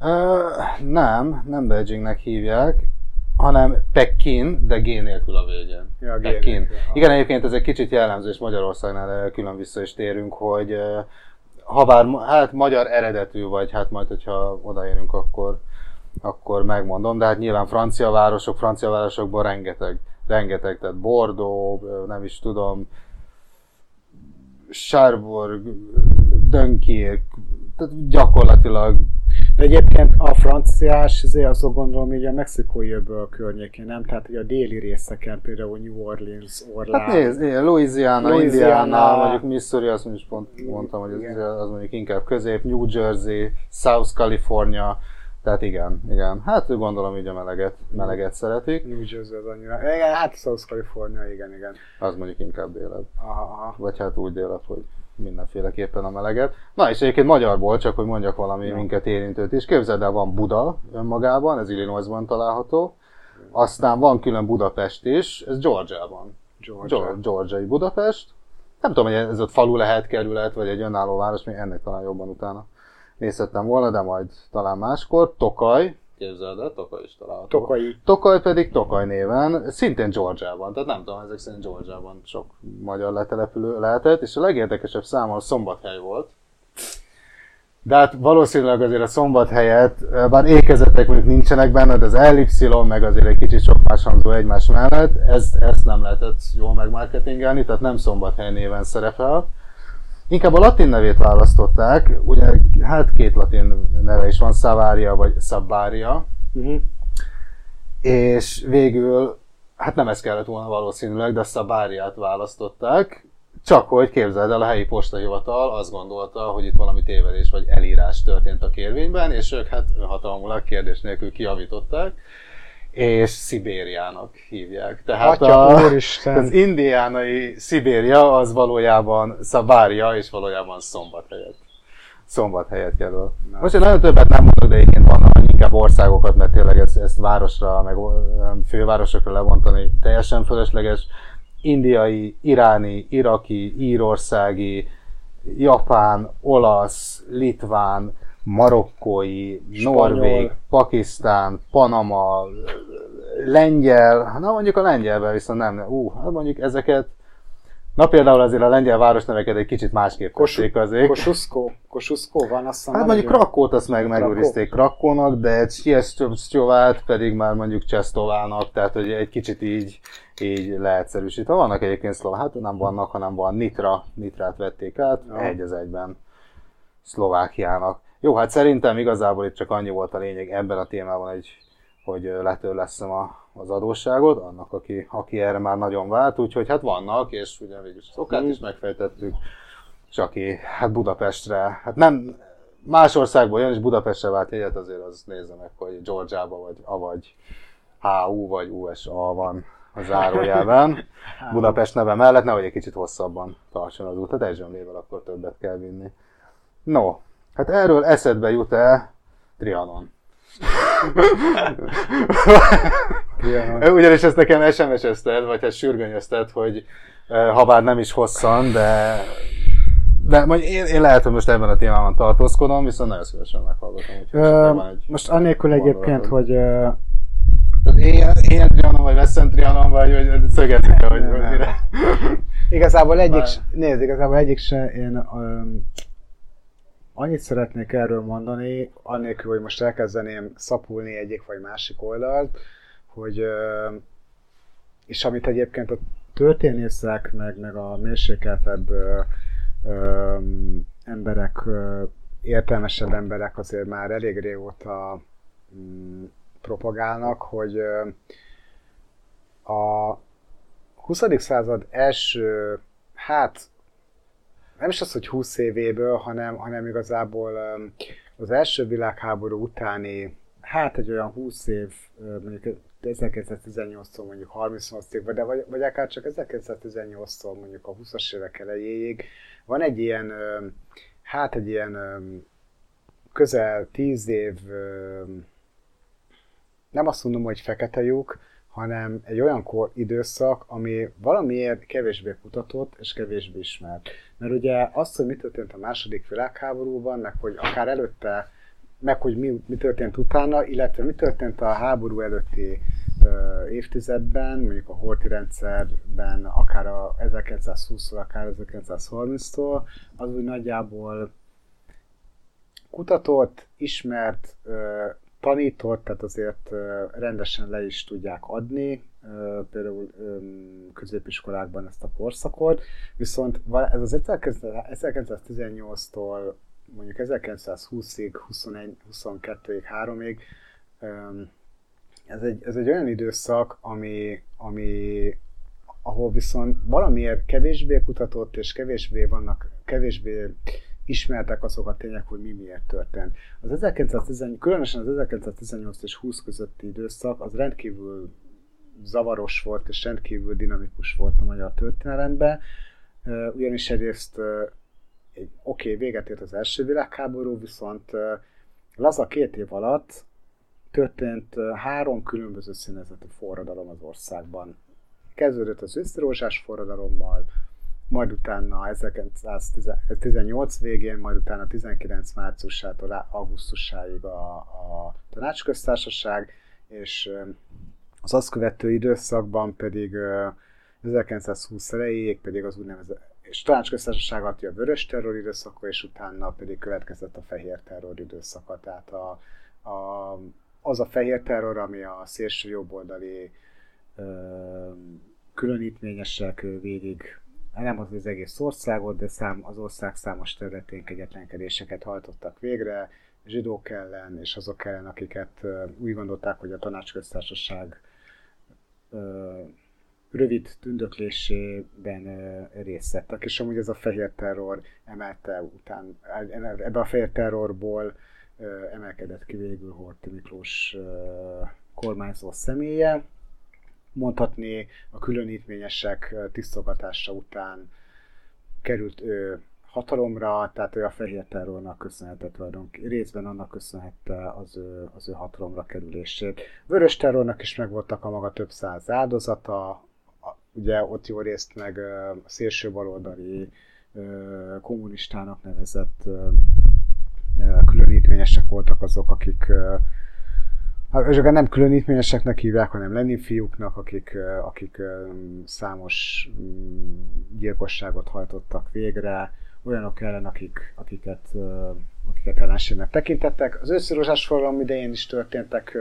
Ö, nem, nem Beijingnek hívják, hanem Pekin, de G nélkül a végén. Ja, G Pekin. nélkül. Igen, egyébként ez egy kicsit jellemző, és Magyarországnál külön vissza is térünk, hogy ha bár hát magyar eredetű vagy, hát majd, hogyha odaérünk, akkor, akkor megmondom, de hát nyilván francia városok, francia városokban rengeteg, rengeteg, tehát Bordeaux, nem is tudom, Cherbourg, Dunkirk, tehát gyakorlatilag egyébként a franciás, azért azok gondolom így a mexikói öböl környékén, nem? Tehát ugye a déli részeken, például New Orleans, Orlán. Hát nézd, igen, Louisiana, Louisiana. Indiana, mondjuk Missouri, azt is pont mondtam, hogy az, az mondjuk inkább közép, New Jersey, South California, tehát igen, igen. Hát gondolom így a meleget, meleget szeretik, New Jersey az annyira. Igen, hát South California, igen, igen. az mondjuk inkább délebb. Aha. Vagy hát úgy délebb, hogy mindenféleképpen a meleget. Na és egyébként magyarból, csak hogy mondjak valami Ja. minket érintőt is. Képzeld el, van Buda önmagában, ez Illinoisban található. Aztán van külön Budapest is, ez Georgiában. Georgia. Georgia. Georgiai Budapest. Nem tudom, hogy ez ott falu lehet, kerület, vagy egy önálló város, még ennek talán jobban utána nézhettem volna, de majd talán máskor. Tokaj. Képzeld el, Tokaj is található. Tokai. Tokaj pedig Tokaj néven, szintén Georgiában, tehát nem tudom, ezek szerint Georgiában sok magyar letelepülő lehetett, és a legérdekesebb számomra Szombathely volt. De hát valószínűleg azért a szombat helyett, ö, bár ékezetek mondjuk nincsenek benne, de az elipszilon meg azért egy kicsit sok más hangzó egymás mellett, ezt, ezt nem lehetett jól megmarketingelni, tehát nem szombathely néven szerepel. Inkább a latin nevét választották, ugye hát két latin neve is van, Savaria vagy Sabária, Uh-huh. és végül, hát nem ez kellett volna valószínűleg, de Szabáriát választották, csak hogy képzeld el, a helyi postahivatal azt gondolta, hogy itt valami tévedés vagy elírás történt a kérvényben, és ők hát önhatalmulag kérdés nélkül kiavították, és Szibériának hívják. Tehát Atya, a, úristen. az indiánai Szibéria az valójában Szabária, és valójában szombathelyet. Szombathelyet jelöl. Most én nagyon többet nem mondok, de egyébként vannak inkább országokat, mert tényleg ezt, ezt városra, meg fővárosokra lebontani teljesen fölösleges. Indiai, iráni, iraki, írországi, japán, olasz, litván, marokkói, Spanyol. norvég, pakisztán, panama, lengyel, na mondjuk a lengyelben viszont nem, ú, hát mondjuk ezeket, na például azért a lengyel városneveket egy kicsit másképp tették azért. Kossuszko, Kossuszko van, azt hiszem. Hát mondjuk egy Krakót azt meg megőrizték Krakónak, de Siestovát pedig már mondjuk Csesztovának, tehát hogy egy kicsit így, így leegyszerűsítve. Vannak egyébként szlovák, hát nem vannak, hanem van Nitra, Nitrát vették át, Ja. egy az egyben Szlovákiának. Jó, hát szerintem igazából itt csak annyi volt a lényeg ebben a témában, egy, hogy letörleszem a, az adósságot, annak, aki, aki erre már nagyon vált, úgyhogy hát vannak, és ugye végül szokát is megfejtettük, és aki hát Budapestre, hát nem más országból jön, és Budapestre vált jegyet, azért az nézze meg, hogy Georgiába vagy avagy HU vagy USA van a zárójelben. Budapest neve mellett, nehogy egy kicsit hosszabban tartson az út. Hát egy zsömlével akkor többet kell vinni. No, hát erről eszedbe jut-e Trianon? Trianon. Ugyanis ezt nekem SMS-ezted, vagy hát sürgönyözted, hogy eh, ha bár nem is hosszan, de de mondjuk én, én lehet, hogy most ebben a témában tartózkodom, viszont nagyon szívesen meghallgatom. Ö, most annélkül egyébként, hogy Tehát Ilyen, ilyen Trianon, vagy Veszent Trianon, vagy hogy szögezni kell, hogy hogy mire. Igazából egyik, nézd, igazából egyik se, én um, annyit szeretnék erről mondani, annélkül, hogy most elkezdeném szapulni egyik vagy másik oldalt, hogy és amit egyébként a történészek, meg, meg a mérsékeltebb emberek, ö, értelmesebb emberek azért már elég régóta um, propagálnak, hogy ö, a 20. század első, hát nem is az, hogy 20 évéből, hanem, hanem igazából az első világháború utáni, hát egy olyan 20 év, mondjuk 1918-tól mondjuk 38-ig, vagy, de vagy, vagy akár csak 1918-tól mondjuk a 20-as évek elejéig van egy ilyen, hát egy ilyen közel 10 év, nem azt mondom, hogy fekete lyuk, hanem egy olyan kor, időszak, ami valamiért kevésbé kutatott és kevésbé ismert. Mert ugye azt, hogy mi történt a második világháborúban, meg hogy akár előtte, meg hogy mi, mi történt utána, illetve mi történt a háború előtti ö, évtizedben, mondjuk a Horthy rendszerben, akár a 1920-tól, akár 1930-tól, az úgy nagyjából kutatott, ismert, ö, tanított, tehát azért rendesen le is tudják adni, például középiskolákban ezt a korszakot, viszont ez az 1918-tól mondjuk 1920-ig, 21, 22-ig, 3-ig, ö, ez egy, ez egy olyan időszak, ami, ami ahol viszont valamiért kevésbé kutatott, és kevésbé vannak, kevésbé ismertek azok a tények, hogy mi miért történt. Az 1918, különösen az 1918 és 20 közötti időszak az rendkívül zavaros volt és rendkívül dinamikus volt a magyar történelemben, ugyanis egyrészt oké, okay, véget ért az első világháború, viszont laza két év alatt történt három különböző színezetű forradalom az országban. Kezdődött az őszrózsás forradalommal, majd utána 1918 végén, majd utána 19 márciusától augusztusáig a, a tanácsköztársaság, és az azt követő időszakban pedig ö, 1920 elejéig pedig az úgynevezett és tanácsköztársaság alatt a vörös terror időszaka, és utána pedig következett a fehér terror időszaka. Tehát a, a, az a fehér terror, ami a szélső jobboldali ö, különítményesek végig, nem az az egész országot, de szám, az ország számos területén kegyetlenkedéseket hajtottak végre, zsidók ellen, és azok ellen, akiket úgy gondolták, hogy a tanácsköztársaság rövid tündöklésében részt vettek, és amúgy ez a fehér terror emelte után, ebbe a fehér terrorból emelkedett ki végül Horthy Miklós kormányzó személye. Mondhatni a különítményesek tisztogatása után került ő hatalomra, tehát ő a fehér terrornak köszönhetett tulajdonképpen, részben annak köszönhette az ő, az ő hatalomra kerülését. Vörös terrornak is megvoltak a maga több száz áldozata, ugye ott jó részt meg a szélső baloldali kommunistának nevezett különítményesek voltak azok, akik hát, nem különítményeseknek hívják, hanem Lenin fiúknak, akik, akik számos mm, gyilkosságot hajtottak végre, olyanok ellen, akik, akiket, akiket ellenségnek tekintettek. Az őszörozsás forradalom idején is történtek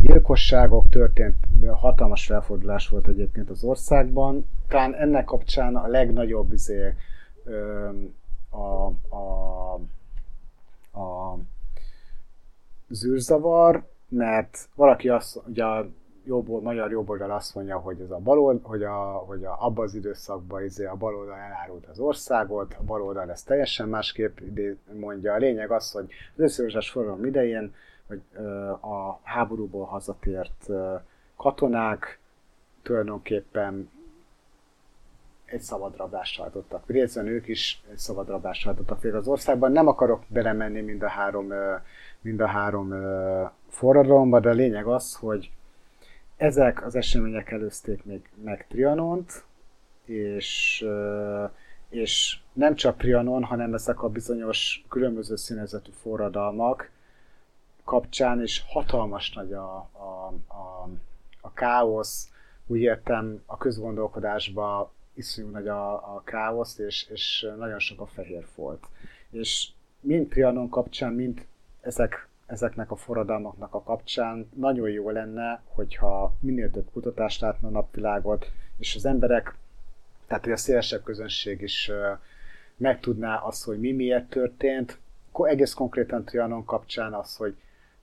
gyilkosságok történt, hatalmas felfordulás volt egyébként az országban. Talán ennek kapcsán a legnagyobb izé, a, a, a zűrzavar, mert valaki azt, ugye a jobb, magyar jobboldal azt mondja, hogy ez a balold, hogy, a, hogy a, abban az időszakban izé a baloldal elárult az országot, a baloldal ezt teljesen másképp mondja. A lényeg az, hogy az összeőzsás forradalom idején hogy a háborúból hazatért katonák tulajdonképpen egy szabadrablást hajtottak. Részben ők is egy szabadrablást hajtottak fél az országban. Nem akarok belemenni mind a három, mind a három forradalomba, de a lényeg az, hogy ezek az események előzték még meg Trianont, és, és nem csak Trianon, hanem ezek a bizonyos különböző színezetű forradalmak, kapcsán is hatalmas nagy a, a, a, a káosz, úgy értem a közgondolkodásban iszonyú nagy a, a káosz, és, és nagyon sok a fehér folt. És mind Trianon kapcsán, mind ezek, ezeknek a forradalmaknak a kapcsán nagyon jó lenne, hogyha minél több kutatást látna a napvilágot, és az emberek, tehát hogy a szélesebb közönség is megtudná azt, hogy mi miért történt, egész konkrétan Trianon kapcsán az, hogy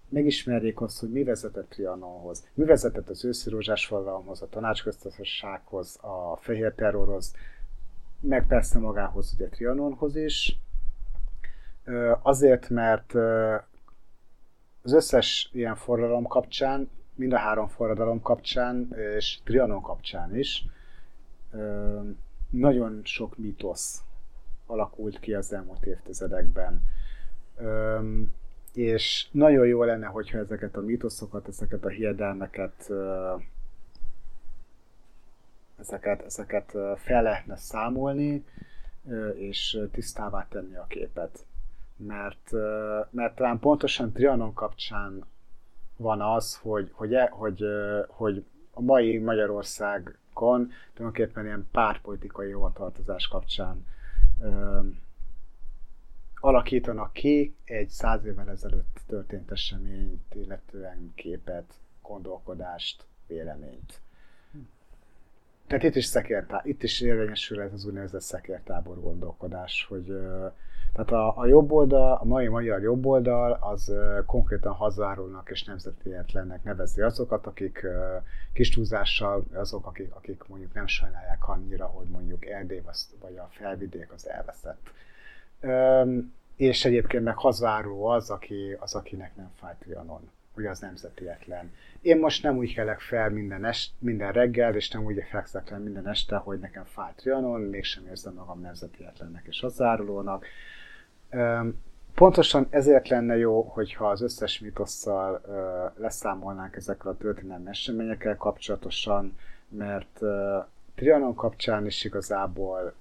megismerjék azt, hogy mi vezetett Trianonhoz, mi vezetett az őszi rózsás forradalomhoz, a tanácsköztársasághoz, a fehér terrorhoz, meg persze magához, ugye Trianonhoz is. Azért, mert az összes ilyen forradalom kapcsán, mind a három forradalom kapcsán, és Trianon kapcsán is, nagyon sok mítosz alakult ki az elmúlt évtizedekben és nagyon jó lenne, hogyha ezeket a mítoszokat, ezeket a hiedelmeket ezeket, ezeket fel lehetne számolni, és tisztává tenni a képet. Mert, mert talán pontosan Trianon kapcsán van az, hogy, hogy, e, hogy, hogy a mai Magyarországon tulajdonképpen ilyen pártpolitikai hovatartozás kapcsán alakítanak ki egy száz évvel ezelőtt történt eseményt, illetően képet, gondolkodást, véleményt. Tehát itt is, szekértá, itt is érvényesül ez az úgynevezett szekértábor gondolkodás, hogy tehát a, a jobb oldal, a mai magyar jobb oldal, az konkrétan hazárulnak és nemzetietlennek nevezi azokat, akik kis túlzással, azok, akik, akik mondjuk nem sajnálják annyira, hogy mondjuk Erdély vagy a felvidék az elveszett és egyébként meg hazváró az, aki, az, akinek nem fáj Trianon, hogy az nemzetietlen. Én most nem úgy kelek fel minden, est, minden reggel, és nem úgy fekszek le minden este, hogy nekem fáj Trianon, mégsem érzem magam nemzetietlennek és hazárulónak. Pontosan ezért lenne jó, hogyha az összes mitosszal leszámolnánk ezekkel a történelmi eseményekkel kapcsolatosan, mert Trianon kapcsán is igazából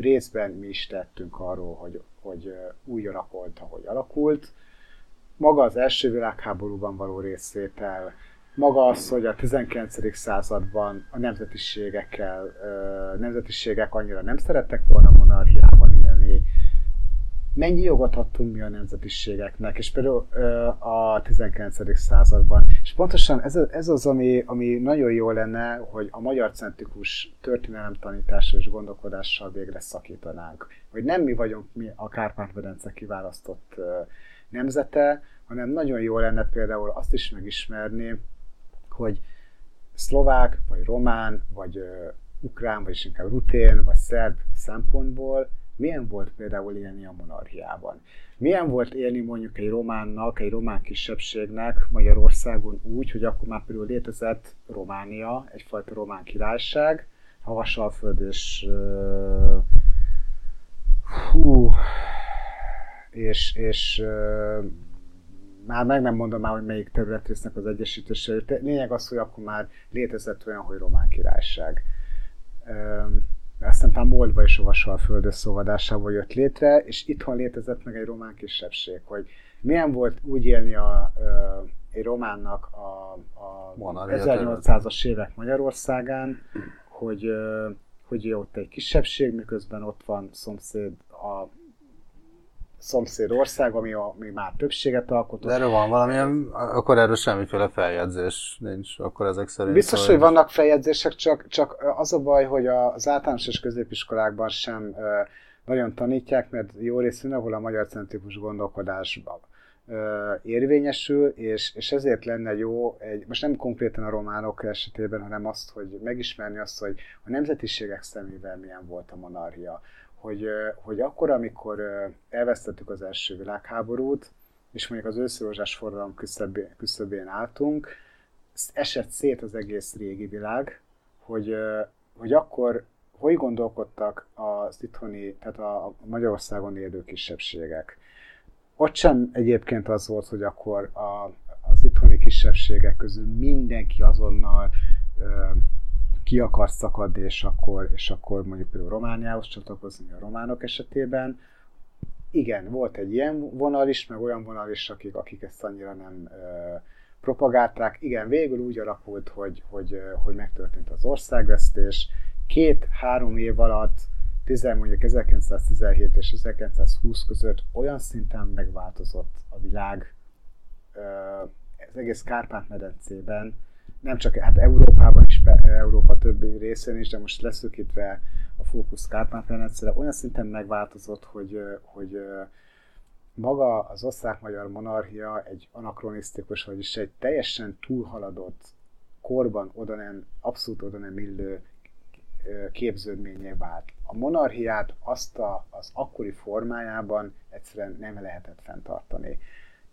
részben mi is tettünk arról, hogy, hogy úgy alakult, ahogy alakult. Maga az első világháborúban való részvétel, maga az, hogy a 19. században a nemzetiségekkel, nemzetiségek annyira nem szerettek volna monarchiában élni, mennyi jogot adtunk mi a nemzetiségeknek, és például a 19. században. És pontosan ez, ez az, ami, ami nagyon jó lenne, hogy a magyar centrikus történelem tanítással és gondolkodással végre szakítanánk. Hogy nem mi vagyunk mi a Kárpát-medence kiválasztott nemzete, hanem nagyon jó lenne például azt is megismerni, hogy szlovák, vagy román, vagy ukrán, vagy inkább rutén, vagy szerb szempontból milyen volt például élni a monarchiában. Milyen volt élni mondjuk egy románnak, egy román kisebbségnek Magyarországon úgy, hogy akkor már például létezett Románia, egyfajta román királyság, Havasalföld és uh, hú, és, és uh, már meg nem mondom már, hogy melyik terület résznek az egyesítése. Lényeg az, hogy akkor már létezett olyan, hogy román királyság. Um, aztán talán Moldva és a Vasalföldös szóvadásával jött létre, és itthon létezett meg egy román kisebbség, hogy milyen volt úgy élni a, egy románnak a, a 1800-as évek Magyarországán, hogy, hogy ott egy kisebbség, miközben ott van szomszéd a szomszéd ország, ami, a, ami már többséget alkotott. De erről van valamilyen, akkor erről semmiféle feljegyzés nincs, akkor ezek szerint. Biztos, hogy, hogy vannak feljegyzések, csak, csak az a baj, hogy az általános és középiskolákban sem nagyon tanítják, mert jó rész ahol a magyar centrikus gondolkodásban érvényesül, és, és ezért lenne jó, egy, most nem konkrétan a románok esetében, hanem azt, hogy megismerni azt, hogy a nemzetiségek szemével milyen volt a monarchia hogy, hogy akkor, amikor elvesztettük az első világháborút, és mondjuk az őszrózsás forradalom küszöbén, küszöbén álltunk, esett szét az egész régi világ, hogy, hogy akkor hogy gondolkodtak az itthoni, tehát a Magyarországon élő kisebbségek. Ott sem egyébként az volt, hogy akkor a, az itthoni kisebbségek közül mindenki azonnal ki akarsz szakadni, és akkor, és akkor mondjuk például Romániához csatlakozni a románok esetében. Igen, volt egy ilyen vonal is, meg olyan vonal is, akik, akik ezt annyira nem ö, propagálták. Igen, végül úgy alakult, hogy, hogy, hogy megtörtént az országvesztés. Két-három év alatt, 10, mondjuk 1917 és 1920 között olyan szinten megváltozott a világ az egész Kárpát-medencében, nem csak hát Európában is, Európa többi részén is, de most leszökítve a fókusz Kárpát-medencére, olyan szinten megváltozott, hogy, hogy maga az osztrák-magyar monarchia egy anakronisztikus, vagyis egy teljesen túlhaladott korban oda nem, abszolút oda nem illő képződményé vált. A monarchiát azt a, az akkori formájában egyszerűen nem lehetett fenntartani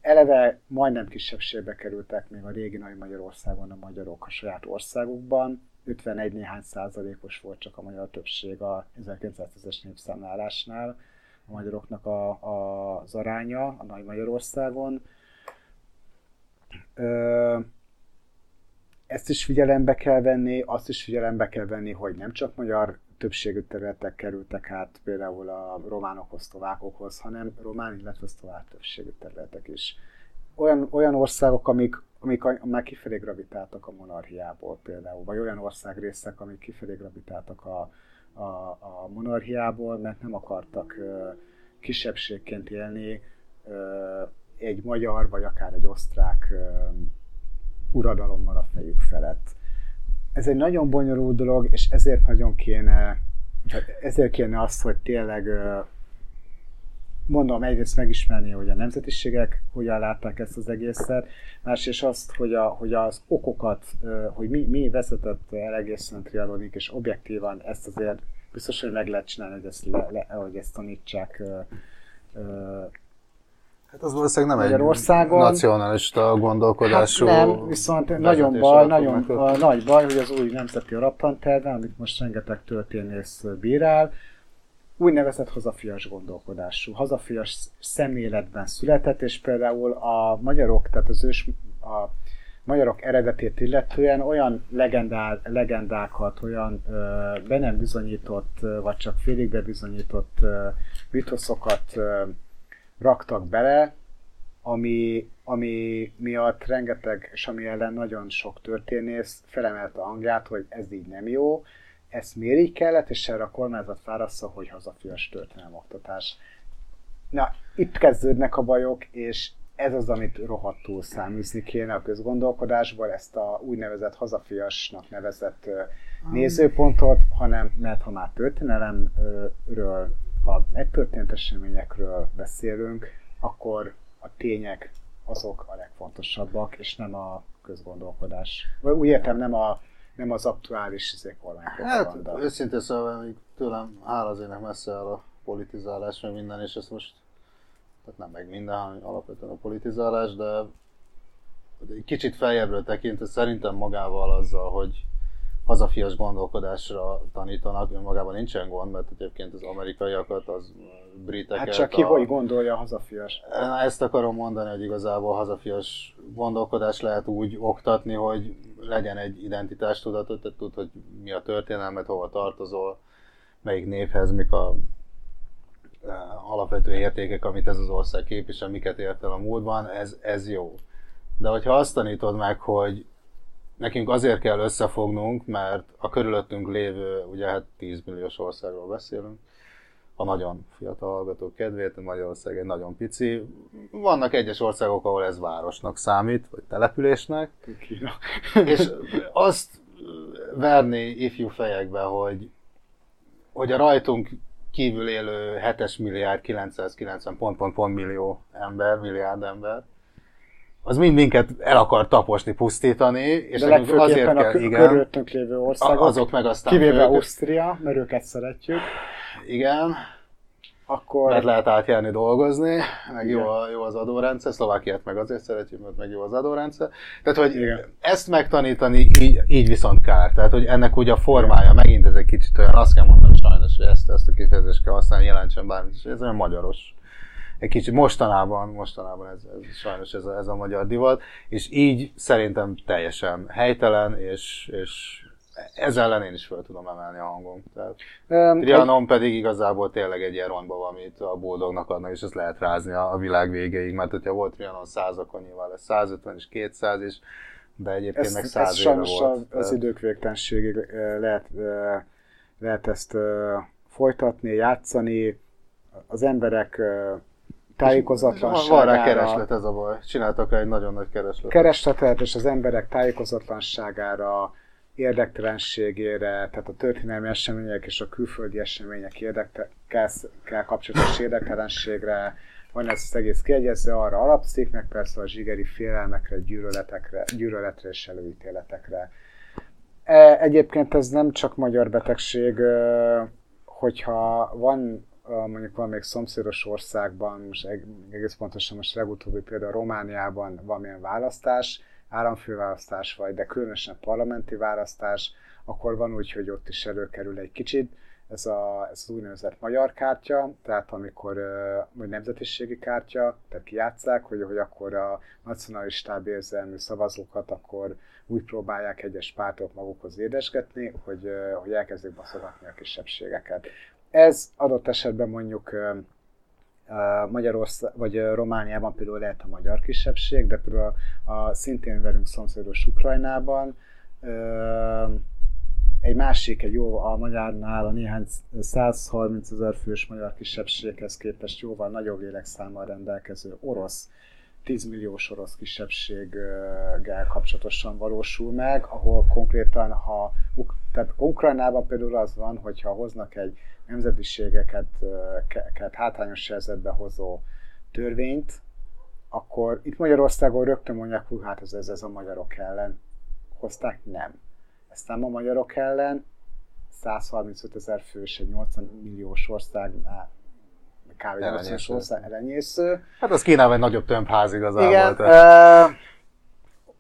eleve majdnem kisebbségbe kerültek még a régi Nagy Magyarországon a magyarok a saját országukban. 51 néhány százalékos volt csak a magyar többség a 1910-es népszámlálásnál a magyaroknak a, a, az aránya a Nagy Magyarországon. Ö, ezt is figyelembe kell venni, azt is figyelembe kell venni, hogy nem csak magyar többségű területek kerültek át például a románokhoz, szlovákokhoz, hanem román, illetve szlovák többségű területek is. Olyan, olyan országok, amik, amik már kifelé gravitáltak a monarchiából például, vagy olyan országrészek, amik kifelé gravitáltak a, a, a monarchiából, mert nem akartak uh, kisebbségként élni uh, egy magyar, vagy akár egy osztrák uh, uradalommal a fejük felett ez egy nagyon bonyolult dolog, és ezért nagyon kéne, ezért kéne azt, hogy tényleg mondom, egyrészt megismerni, hogy a nemzetiségek hogyan látták ezt az egészet, másrészt azt, hogy, a, hogy az okokat, hogy mi, mi vezetett el egészen trialonik, és objektívan ezt azért biztos, hogy meg lehet csinálni, hogy ezt, le, le, hogy ezt tanítsák Hát az valószínűleg nem Magyarországon. egy nacionalista gondolkodású... Hát nem, viszont nagyon baj, nagyon a, nagy baj, hogy az új nemzeti alaptanterve, amit most rengeteg történész bírál, úgynevezett hazafias gondolkodású, hazafias szemléletben született, és például a magyarok, tehát az ős, a magyarok eredetét illetően olyan legendál, legendákat, olyan ö, be nem bizonyított, vagy csak félig bebizonyított ö, mitoszokat ö, raktak bele, ami ami miatt rengeteg, és ami ellen nagyon sok történész felemelte a hangját, hogy ez így nem jó, ezt miért így kellett, és erre a kormányzat válasza, hogy hazafias történelem oktatás. Na, itt kezdődnek a bajok, és ez az, amit rohadtul száműzni kéne a közgondolkodásból, ezt a úgynevezett hazafiasnak nevezett ö, nézőpontot, hanem mert ha már történelemről, ha megtörtént eseményekről beszélünk, akkor a tények azok a legfontosabbak, és nem a közgondolkodás. Úgy értem, nem, a, nem az aktuális izé, Hát, kormánypropaganda. őszintén szóval még tőlem hála az ének messze áll a politizálás, meg minden, és ezt most, tehát nem meg minden, hanem alapvetően a politizálás, de egy kicsit feljebbről tekintve szerintem magával azzal, hogy hazafias gondolkodásra tanítanak, önmagában nincsen gond, mert egyébként az amerikaiakat, az briteket... Hát csak ki a- hogy gondolja hazafias. Na, Ezt akarom mondani, hogy igazából hazafias gondolkodás lehet úgy oktatni, hogy legyen egy identitástudatot, tehát tud, hogy mi a történelmet, hova tartozol, melyik névhez, mik a eh, alapvető értékek, amit ez az ország képvisel, miket ért el a múltban, ez, ez jó. De hogyha azt tanítod meg, hogy nekünk azért kell összefognunk, mert a körülöttünk lévő, ugye hát 10 milliós országról beszélünk, a nagyon fiatal hallgatók kedvéért, Magyarország egy nagyon pici. Vannak egyes országok, ahol ez városnak számít, vagy településnek, Kína. és azt verni ifjú fejekbe, hogy, hogy a rajtunk kívül élő 7 milliárd 990 pont, pont, pont millió ember, milliárd ember, az mind minket el akar taposni, pusztítani, és De nekünk legfőképpen a kell, kö- igen, körülöttünk lévő a- országok, azok meg aztán kivéve fők- Ausztria, mert őket szeretjük, igen, akkor mert lehet átjárni dolgozni, meg jó, a, jó az adórendszer, Szlovákiát meg azért szeretjük, mert meg jó az adórendszer. Tehát, hogy Igen. ezt megtanítani így, így viszont kár. Tehát, hogy ennek ugye a formája, megint ez egy kicsit olyan, azt kell mondanom sajnos, hogy ezt, ezt a kifejezést kell használni, jelentsen bármit, és ez olyan magyaros. Egy kicsit mostanában, mostanában ez, ez sajnos ez a, ez a magyar divat, és így szerintem teljesen helytelen, és, és ez ellen én is fel tudom emelni a hangom. Tehát, Öm, Trianon pedig igazából tényleg egy ilyen rondba van, amit a Bulldognak adnak, és ezt lehet rázni a, a világ végéig, mert hogyha volt Trianon 100, akkor nyilván lesz 150 és 200 is, de egyébként meg ez, 100 ez sajnos volt. az, az idők végtelenségig ö, lehet, ö, lehet ezt ö, folytatni, játszani, az emberek tájékozatlanságára, van rá kereslet, ez a baj. Csináltak rá egy nagyon nagy keresletet. keresletet és az emberek tájékozatlanságára, érdektelenségére, tehát a történelmi események és a külföldi események érdekkel kapcsolatos érdektelenségre van ez az egész kiegyezve, arra alapszik, meg persze a zsigeri félelmekre, gyűlöletekre, gyűlöletre és előítéletekre. E, Egyébként ez nem csak magyar betegség, hogyha van mondjuk valamelyik szomszédos országban, most eg- egész pontosan most legutóbbi például Romániában valamilyen választás, államfőválasztás vagy, de különösen parlamenti választás, akkor van úgy, hogy ott is előkerül egy kicsit ez, a, ez az úgynevezett magyar kártya, tehát amikor, vagy nemzetiségi kártya, tehát kijátszák, hogy, hogy akkor a nacionalistább érzelmű szavazókat akkor úgy próbálják egyes pártok magukhoz édesgetni, hogy, hogy elkezdik baszogatni a kisebbségeket. Ez adott esetben mondjuk Magyarország, vagy Romániában például lehet a magyar kisebbség, de például a, a szintén velünk szomszédos Ukrajnában egy másik, egy jó a magyarnál a néhány 130 ezer fős magyar kisebbséghez képest jóval nagyobb lélekszámmal rendelkező orosz 10 milliós orosz kisebbséggel kapcsolatosan valósul meg, ahol konkrétan, ha tehát Ukrajnában például az van, hogyha hoznak egy nemzetiségeket ket hátrányos helyzetbe hozó törvényt, akkor itt Magyarországon rögtön mondják, hogy hát ez, ez, ez a magyarok ellen hozták, nem. Ezt nem a magyarok ellen, 135 ezer fős, egy 80 milliós országnál, kb. 80 Elenyésző. ország elenyésző. Hát az Kínában egy nagyobb tömbház igazából. Igen, tehát- uh,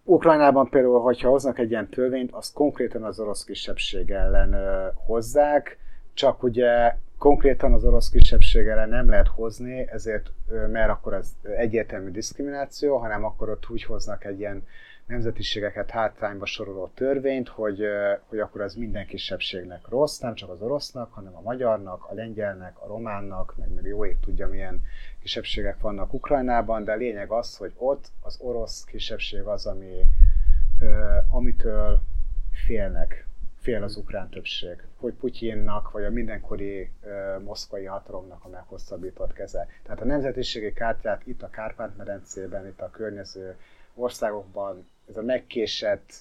Ukrajnában például, hogyha hoznak egy ilyen törvényt, azt konkrétan az orosz kisebbség ellen uh, hozzák, csak ugye konkrétan az orosz kisebbség ellen nem lehet hozni, ezért, mert akkor ez egyértelmű diszkrimináció, hanem akkor ott úgy hoznak egy ilyen nemzetiségeket hátrányba soroló törvényt, hogy, hogy akkor az minden kisebbségnek rossz, nem csak az orosznak, hanem a magyarnak, a lengyelnek, a románnak, meg még jó ég tudja milyen kisebbségek vannak Ukrajnában, de a lényeg az, hogy ott az orosz kisebbség az, ami, amitől félnek, fél az ukrán többség, hogy Putyinnak, vagy a mindenkori ö, moszkvai hatalomnak a meghosszabbított keze. Tehát a nemzetiségi kártyát itt a Kárpát-medencében, itt a környező országokban, ez a megkésett,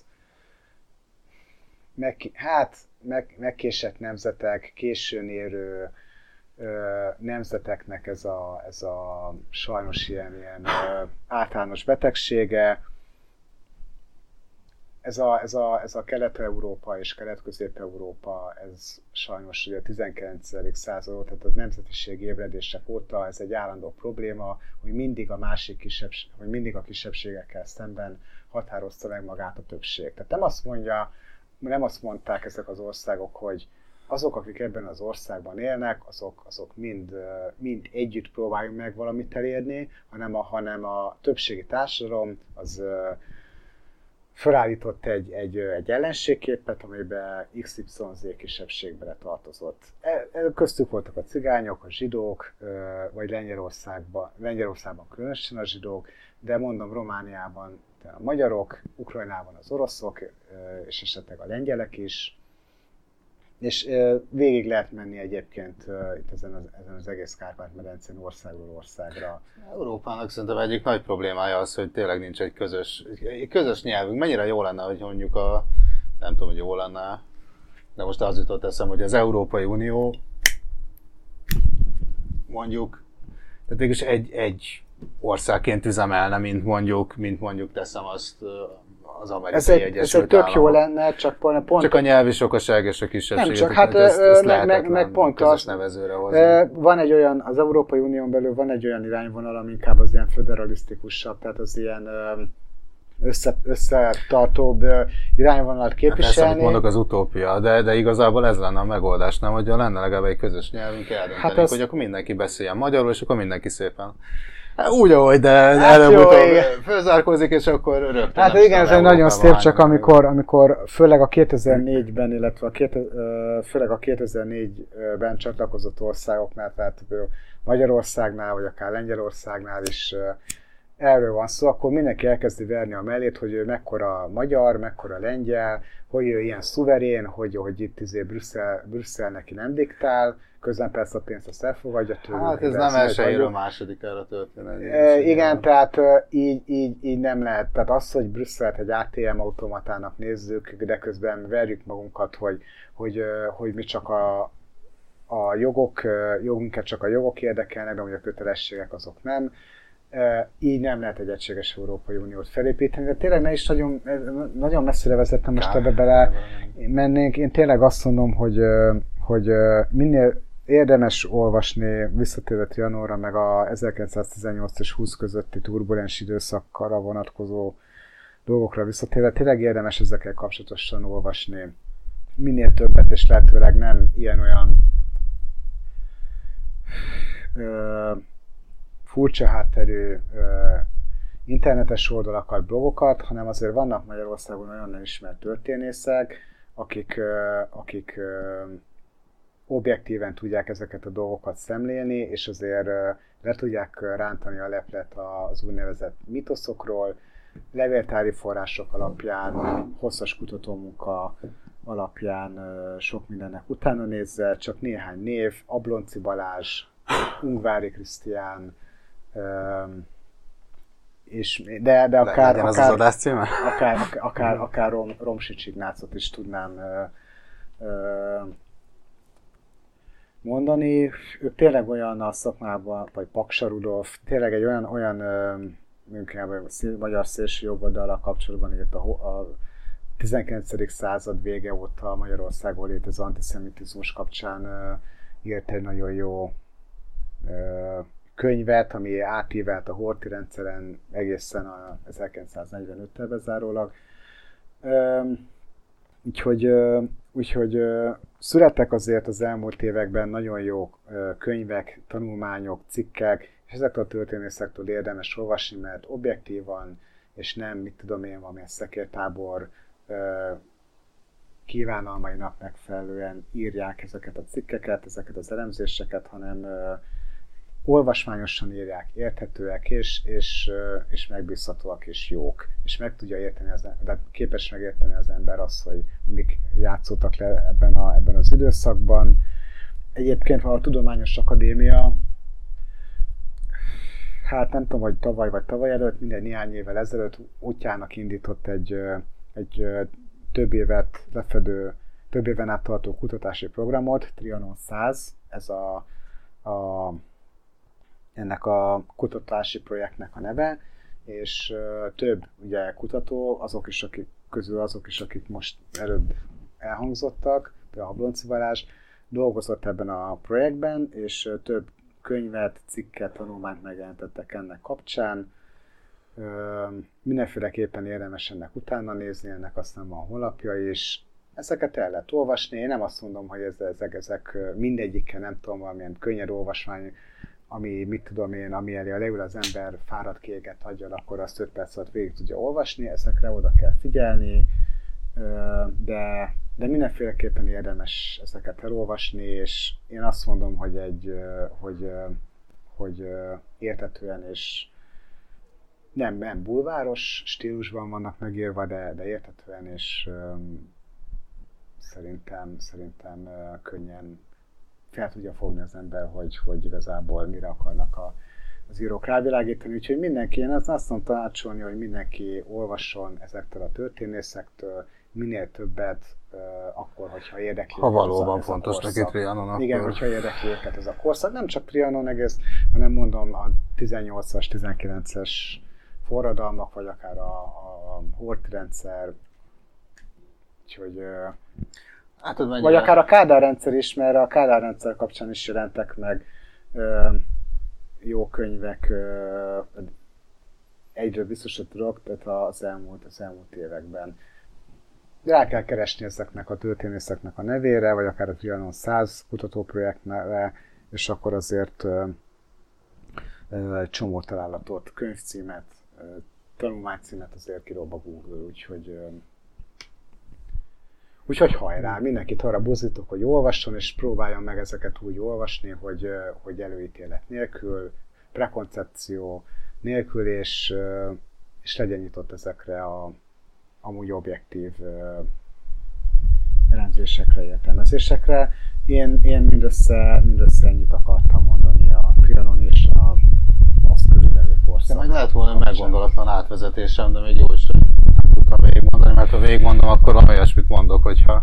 meg, hát meg, megkésett nemzetek, későn érő ö, nemzeteknek ez a, ez a sajnos ilyen, ilyen ö, általános betegsége, ez a, ez a, ez a Kelet-Európa és Kelet-Közép-Európa, ez sajnos ugye a 19. század, tehát a nemzetiség ébredések óta ez egy állandó probléma, hogy mindig a másik kisebbség, hogy mindig a kisebbségekkel szemben határozta meg magát a többség. Tehát nem azt mondja, nem azt mondták ezek az országok, hogy azok, akik ebben az országban élnek, azok, azok mind, mind együtt próbáljunk meg valamit elérni, hanem a, hanem a többségi társadalom az felállított egy, egy, egy ellenségképet, amiben XYZ kisebbségbe tartozott. E, e, köztük voltak a cigányok, a zsidók, vagy Lengyelországban, Lengyelországban különösen a zsidók, de mondom Romániában a magyarok, Ukrajnában az oroszok, és esetleg a lengyelek is, és végig lehet menni egyébként itt ezen az, ezen az egész Kárpát-medencén országról országra. Európának szerintem egyik nagy problémája az, hogy tényleg nincs egy közös, egy közös nyelvünk. Mennyire jó lenne, hogy mondjuk a, nem tudom, hogy jó lenne, de most az jutott eszem, hogy az Európai Unió mondjuk, tehát végülis egy, egy országként üzemelne, mint mondjuk, mint mondjuk teszem azt az amerikai Ez egy, ez Egyesült egy tök jó lenne, csak pont, pont Csak a nyelvi sokaság és a kisebbség. Nem csak, hát, ö, meg- meg- meg pont az- nevezőre hozni. Van egy olyan, az Európai Unión belül van egy olyan irányvonal, ami inkább az ilyen föderalisztikusabb, tehát az ilyen össze, összetartóbb irányvonalat Hát Persze, amit képviselni. mondok, az utópia, de, de igazából ez lenne a megoldás, nem? Hogy lenne legalább egy közös nyelvünk, eldöntenénk, Hát hát ez- hogy akkor mindenki beszéljen magyarul, és akkor mindenki szépen. Hát úgy, ahogy, de Hát jó, előbb-utóbb fölzárkózik, és akkor rögtön. Hát igen, ez egy nagyon szép, csak amikor, amikor főleg a 2004-ben, illetve a két, főleg a 2004-ben csatlakozott országoknál, tehát Magyarországnál, vagy akár Lengyelországnál is erről van szó, akkor mindenki elkezdi verni a mellét, hogy ő mekkora magyar, mekkora lengyel, hogy ő ilyen szuverén, hogy, hogy itt izé Brüsszel, Brüsszel neki nem diktál, közben persze a pénzt azt elfogadja tőlük. Hát ez nem vagyunk. másodikára történni. E, igen, tehát így, így, így nem lehet. Tehát az, hogy Brüsszelt egy ATM automatának nézzük, de közben verjük magunkat, hogy, hogy, hogy mi csak a, a jogok, jogunkat csak a jogok érdekelnek, de hogy a kötelességek azok nem. Így nem lehet egy egységes Európai Uniót felépíteni, de tényleg ne is nagyon, nagyon messzire vezettem most ebbe bele mennénk. Én tényleg azt mondom, hogy, hogy minél érdemes olvasni visszatérve Trianonra, meg a 1918 és 20 közötti turbulens időszakra vonatkozó dolgokra visszatérve, tényleg érdemes ezekkel kapcsolatosan olvasni. Minél többet, és lehetőleg nem ilyen-olyan ö, furcsa hátterű ö, internetes oldalakat, blogokat, hanem azért vannak Magyarországon olyan ismert történészek, akik, ö, akik ö, objektíven tudják ezeket a dolgokat szemlélni, és azért le tudják rántani a leplet az úgynevezett mitoszokról, levéltári források alapján, hosszas kutatómunka alapján sok mindennek utána nézve, csak néhány név, Ablonci Balázs, Ungvári Krisztián, és, de, de akár, Legyen az az akár, címe? akár, akár, akár, akár Rom, Romsics Ignácot is tudnám mondani. Ők tényleg olyan a szakmában, vagy Paksa Rudolf, tényleg egy olyan, olyan szél- magyar szélső jobboldalra kapcsolatban írt a, a 19. század vége óta Magyarországon létező antiszemitizmus kapcsán írt egy nagyon jó könyvet, ami átívelt a Horthy rendszeren egészen a 1945-tel bezárólag. Úgyhogy, úgyhogy születtek azért az elmúlt években nagyon jó könyvek, tanulmányok, cikkek, és ezektől a történészektől érdemes olvasni, mert objektívan, és nem, mit tudom én, valamilyen szekértábor kívánalmainak megfelelően írják ezeket a cikkeket, ezeket az elemzéseket, hanem olvasmányosan írják, érthetőek és, és, és megbízhatóak és jók. És meg tudja érteni az de képes megérteni az ember azt, hogy mik játszottak le ebben, a, ebben az időszakban. Egyébként a Tudományos Akadémia hát nem tudom, hogy tavaly vagy tavaly előtt, minden néhány évvel ezelőtt útjának indított egy, egy több évet lefedő, több éven át tartó kutatási programot, Trianon 100, ez a, a, ennek a kutatási projektnek a neve, és több ugye kutató, azok is, akik közül azok is, akik most előbb elhangzottak, például a Blonci Balázs, dolgozott ebben a projektben, és több könyvet, cikket, tanulmányt megjelentettek ennek kapcsán. Mindenféleképpen érdemes ennek utána nézni, ennek aztán van honlapja is. Ezeket el lehet olvasni, én nem azt mondom, hogy ez, ezek, ezek mindegyikkel nem tudom, valamilyen könnyed olvasmány, ami, mit tudom én, ami elé a leül az ember fáradt kéget hagyja, akkor azt 5 perc alatt végig tudja olvasni, ezekre oda kell figyelni, de, de mindenféleképpen érdemes ezeket elolvasni, és én azt mondom, hogy egy, hogy, hogy értetően és nem, nem bulváros stílusban vannak megírva, de, de értetően és szerintem, szerintem könnyen fel tudja fogni az ember, hogy, hogy igazából mire akarnak a, az írók rávilágítani. Úgyhogy mindenki, én azt, azt tudom tanácsolni, hogy mindenki olvasson ezektől a történészektől, minél többet, uh, akkor, hogyha érdekli Ha ez valóban a, ez fontos neki. Trianon, akkor... Igen, hogyha érdekli őket ez a korszak. Nem csak Trianon egész, hanem mondom a 18-as, 19-es forradalmak, vagy akár a, a Hort rendszer, úgyhogy, ö, Hát, vagy akár a Kádár rendszer is, mert a Kádár rendszer kapcsán is jelentek meg ö, jó könyvek, ö, egyre biztos, hogy tudok, tehát az elmúlt, az elmúlt években. Rá kell keresni ezeknek a történészeknek a nevére, vagy akár a Trianon 100 kutatóprojekt neve, és akkor azért ö, ö, csomó találatot, könyvcímet, ö, tanulmánycímet azért kirob a Google, úgyhogy ö, Úgyhogy hajrá, mindenkit arra buzdítok, hogy olvasson, és próbáljon meg ezeket úgy olvasni, hogy, hogy előítélet nélkül, prekoncepció nélkül, és, és legyen nyitott ezekre a amúgy objektív elemzésekre, értelmezésekre. Én, én mindössze, mindössze ennyit akartam mondani a Trianon és a azt körülbelül De korszak. meg lehet volna meggondolatlan átvezetésem, de még jó is, hogy tudtam végigmondani, mert ha végigmondom, akkor valami olyasmit mondok, hogyha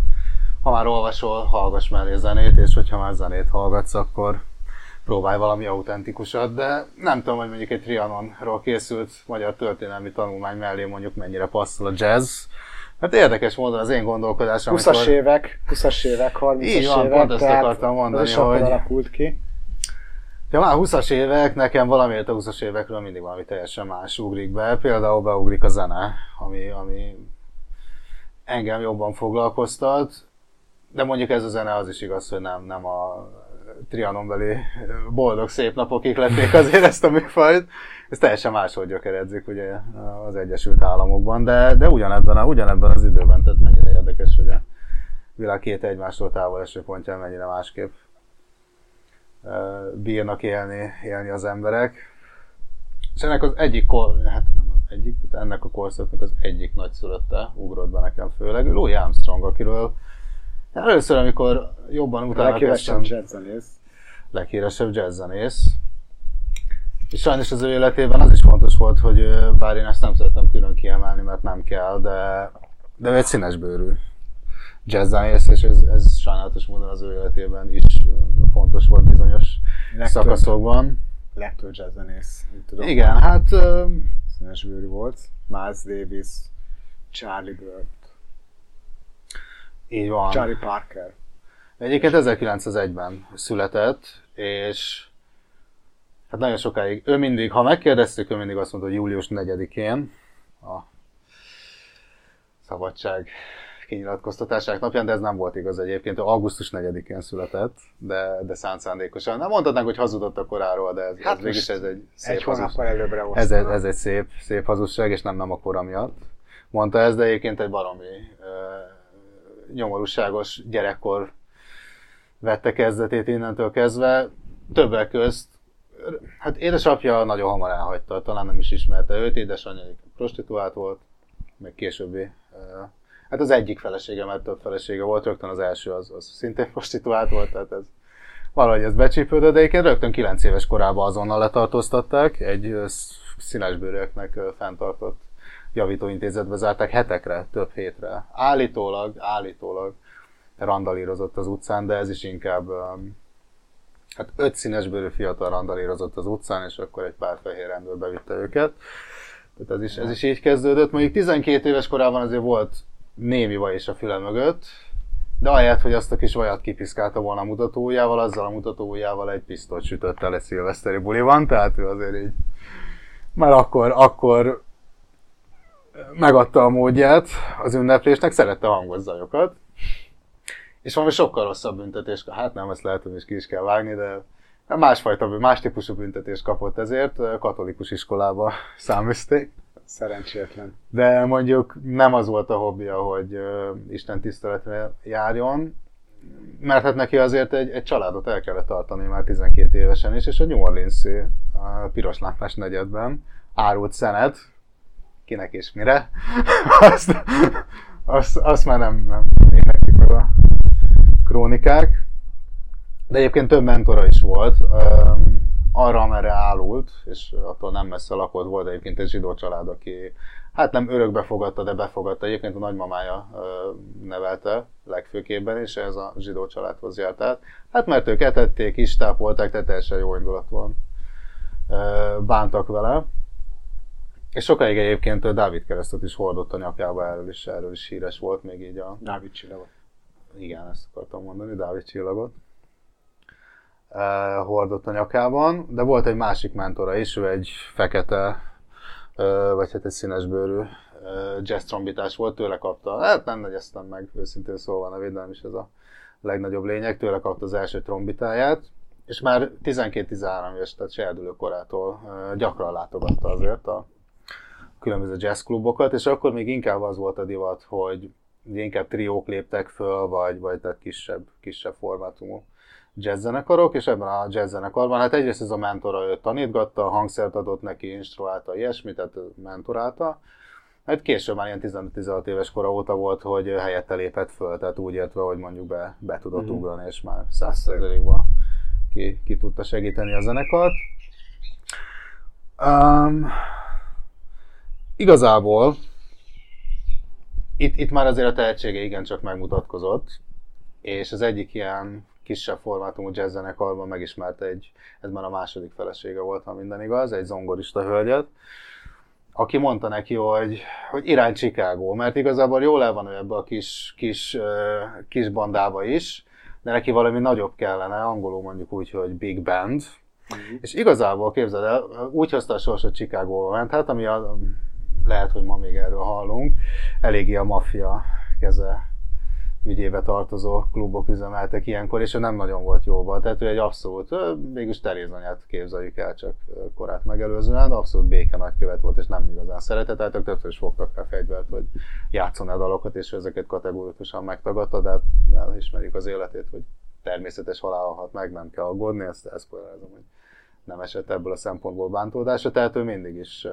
ha már olvasol, hallgass mellé zenét, és hogyha már zenét hallgatsz, akkor próbálj valami autentikusat, de nem tudom, hogy mondjuk egy Trianonról készült magyar történelmi tanulmány mellé mondjuk mennyire passzol a jazz. Hát érdekes módon az én gondolkodásom, 20-as évek, 20-as évek, 30-as Így van, évek, pont ezt akartam mondani, hogy- alakult ki. Ja, már 20-as évek, nekem valamiért a 20-as évekről mindig valami teljesen más ugrik be. Például beugrik a zene, ami, ami engem jobban foglalkoztat. De mondjuk ez a zene az is igaz, hogy nem, nem a Trianonbeli boldog szép napok ihlették azért ezt a műfajt. Ez teljesen máshogy gyökeredzik ugye az Egyesült Államokban, de, de ugyanebben, a, ugyanebben az időben, tehát mennyire érdekes, hogy a világ két egymástól távol eső pontján mennyire másképp bírnak élni, élni az emberek. És ennek az egyik, kor, hát nem az egyik, de ennek a korszaknak az egyik nagyszülötte ugrott be nekem főleg, Louis Armstrong, akiről először, amikor jobban utána leghíresebb jazzzenész. leghíresebb jazzzenész. És sajnos az ő életében az is fontos volt, hogy bár én ezt nem szeretem külön kiemelni, mert nem kell, de, de ő egy színes bőrű jazzzenész, és ez, ez sajnálatos módon az ő életében is fontos volt bizonyos Legtöbb, szakaszokban. legtöbb jazzzenész. Tudom, Igen, hát ö, Színes bőrű volt. Miles Davis, Charlie Bird, így van. Charlie Parker. Egyébként 1901-ben született, és hát nagyon sokáig, ő mindig, ha megkérdeztük, ő mindig azt mondta, hogy július 4-én a szabadság kinyilatkoztatásának napján, de ez nem volt igaz egyébként. Augusztus 4-én született, de, de szánt szándékosan. Nem mondhatnánk, hogy hazudott a koráról, de ez, Hát ez mégis ez egy szép Egy hazugság. előbbre. Ez, egy- ez egy szép, szép hazugság, és nem, nem a kora miatt. Mondta ez, de egyébként egy baromi nyomorúságos gyerekkor vette kezdetét innentől kezdve. Többek közt, hát édesapja nagyon hamar elhagyta, talán nem is ismerte őt, édesanyja prostituált volt, meg későbbi. Hát az egyik felesége, mert több felesége volt, rögtön az első az, az szintén prostituált volt, tehát ez valahogy ez becsípődött, de egyébként rögtön 9 éves korában azonnal letartóztatták, egy ö, sz- színesbőrűeknek ö, fenntartott javítóintézetbe zárták hetekre, több hétre. Állítólag, állítólag randalírozott az utcán, de ez is inkább hát öt színesbőrű fiatal randalírozott az utcán, és akkor egy pár fehér rendőr bevitte őket. Tehát ez is, ez is így kezdődött. Mondjuk 12 éves korában azért volt némi vaj is a füle mögött, de ahelyett, hogy azt a kis vajat kipiszkálta volna a mutatóujjával, azzal a mutatóujjával egy pisztolyt sütött el egy szilveszteri buliban, tehát ő azért így már akkor, akkor megadta a módját az ünneplésnek, szerette hangos zajokat, és valami sokkal rosszabb büntetés, hát nem, ezt lehet, hogy is ki is kell vágni, de másfajta, más típusú büntetést kapott ezért, katolikus iskolába száműzték. Szerencsétlen. De mondjuk nem az volt a hobbija, hogy Isten tiszteletre járjon, mert hát neki azért egy, egy családot el kellett tartani már 12 évesen is, és a New orleans a piros lámpás negyedben árult szenet, kinek és mire, azt, azt, azt már nem, nem éneklik meg a krónikák. De egyébként több mentora is volt, arra, amerre állult, és attól nem messze lakott volt egyébként egy zsidó család, aki hát nem örökbe fogadta, de befogadta. Egyébként a nagymamája nevelte legfőképpen, és ez a zsidó családhoz járt át. Hát mert ők etették, is tápolták, tehát teljesen jó indulat van. Bántak vele. És sokáig egyébként Dávid keresztet is hordott a nyakába, erről is, erről is híres volt még így a Dávid csillagot. igen, ezt akartam mondani, Dávid csillagot hordott a nyakában, de volt egy másik mentora is, ő egy fekete, uh, vagy hát egy színesbőrű uh, jazz trombitás volt, tőle kapta, hát nem negyeztem meg, őszintén szóval a nevét, nem is ez a legnagyobb lényeg, tőle kapta az első trombitáját, és már 12-13 éves, tehát serdülő korától gyakran látogatta azért a különböző jazzklubokat, és akkor még inkább az volt a divat, hogy inkább triók léptek föl, vagy, vagy tehát kisebb, kisebb formátumú jazzzenekarok, és ebben a jazzzenekarban, hát egyrészt ez a mentora őt tanítgatta, hangszert adott neki, instruálta, ilyesmit, tehát mentorálta. Hát később már ilyen 15-16 éves kora óta volt, hogy helyette lépett föl, tehát úgy értve, hogy mondjuk be, be tudott Mhm. ugrani, és már 100%-ban ki, ki tudta segíteni a zenekart. Um, igazából itt, itt már azért a tehetsége igencsak megmutatkozott, és az egyik ilyen kisebb formátumú jazz zenekarban megismerte egy, ez már a második felesége volt, ha minden igaz, egy zongorista hölgyet, aki mondta neki, hogy, hogy irány Chicago, mert igazából jól el van ő ebbe a kis, kis, kis bandába is, de neki valami nagyobb kellene, angolul mondjuk úgy, hogy big band, és igazából képzeld el, úgy hozta a sors, hogy Chicago ment, hát ami a, lehet, hogy ma még erről hallunk, eléggé a maffia keze ügyébe tartozó klubok üzemeltek ilyenkor, és ő nem nagyon volt jóban. Tehát ő egy abszolút, mégis Terézanyát képzeljük el, csak korát megelőzően, abszolút béke nagykövet volt, és nem igazán szeretett, tehát ők többször is fogtak rá fegyvert, hogy játszon a dalokat, és ezeket kategórikusan megtagadta, de hát elismerjük az életét, hogy természetes halál hat meg, nem kell aggódni, ezt elszpoilerezem, hogy nem esett ebből a szempontból bántódásra, tehát ő mindig is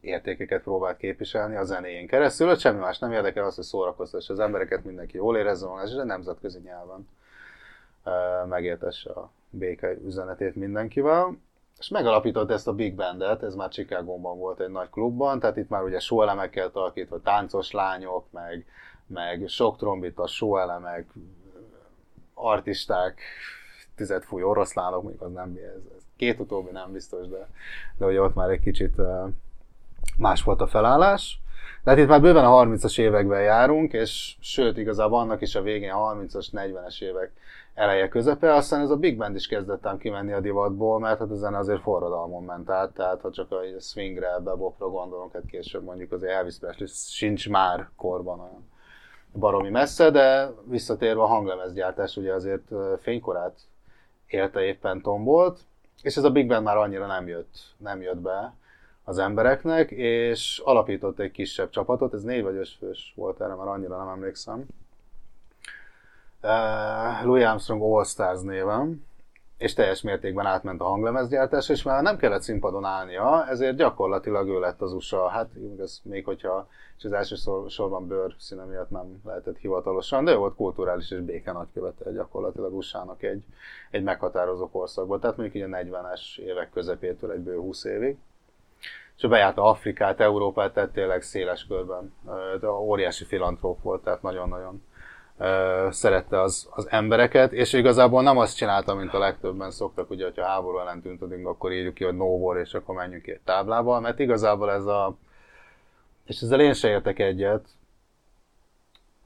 értékeket próbált képviselni a zenéjén keresztül, hogy semmi más nem érdekel az, hogy szórakoztassa az embereket, mindenki jól érezze magát, és a nemzetközi nyelven megértesse a béke üzenetét mindenkivel. És megalapított ezt a Big Bandet, ez már Chicagóban volt egy nagy klubban, tehát itt már ugye sóelemekkel tarkítva, táncos lányok, meg, meg sok trombita, sóelemek, artisták, tizedfúj oroszlánok, mondjuk az nem, ez, ez két utóbbi nem biztos, de, de ugye ott már egy kicsit más volt a felállás. De hát itt már bőven a 30-as években járunk, és sőt, igazából annak is a végén a 30-as, 40-es évek eleje közepe, aztán ez a Big Band is kezdett ám kimenni a divatból, mert hát a zene azért forradalmon ment át, tehát ha csak a swingre, bebopra gondolunk, hát később mondjuk az Elvis Presley sincs már korban olyan baromi messze, de visszatérve a hanglemezgyártás ugye azért fénykorát élte éppen tombolt, és ez a Big Band már annyira nem jött, nem jött be az embereknek, és alapított egy kisebb csapatot, ez négy vagy öt fős volt erre, már annyira nem emlékszem. Uh, Louis Armstrong All Stars néven, és teljes mértékben átment a hanglemezgyártás, és már nem kellett színpadon állnia, ezért gyakorlatilag ő lett az USA, hát ez még hogyha, és az első szor, sorban bőr színe miatt nem lehetett hivatalosan, de ő volt kulturális és béke nagykövete gyakorlatilag USA-nak egy, egy meghatározó korszakban, tehát mondjuk így a 40-es évek közepétől egy bő 20 évig. És bejárta Afrikát, Európát, tehát tényleg széles körben, de óriási filantróp volt, tehát nagyon-nagyon szerette az, az embereket, és igazából nem azt csinálta, mint a legtöbben szoktak, ugye, hogyha háború ellen tüntetünk, akkor írjuk ki, hogy no war, és akkor menjünk egy táblával, mert igazából ez a, és ezzel én se értek egyet,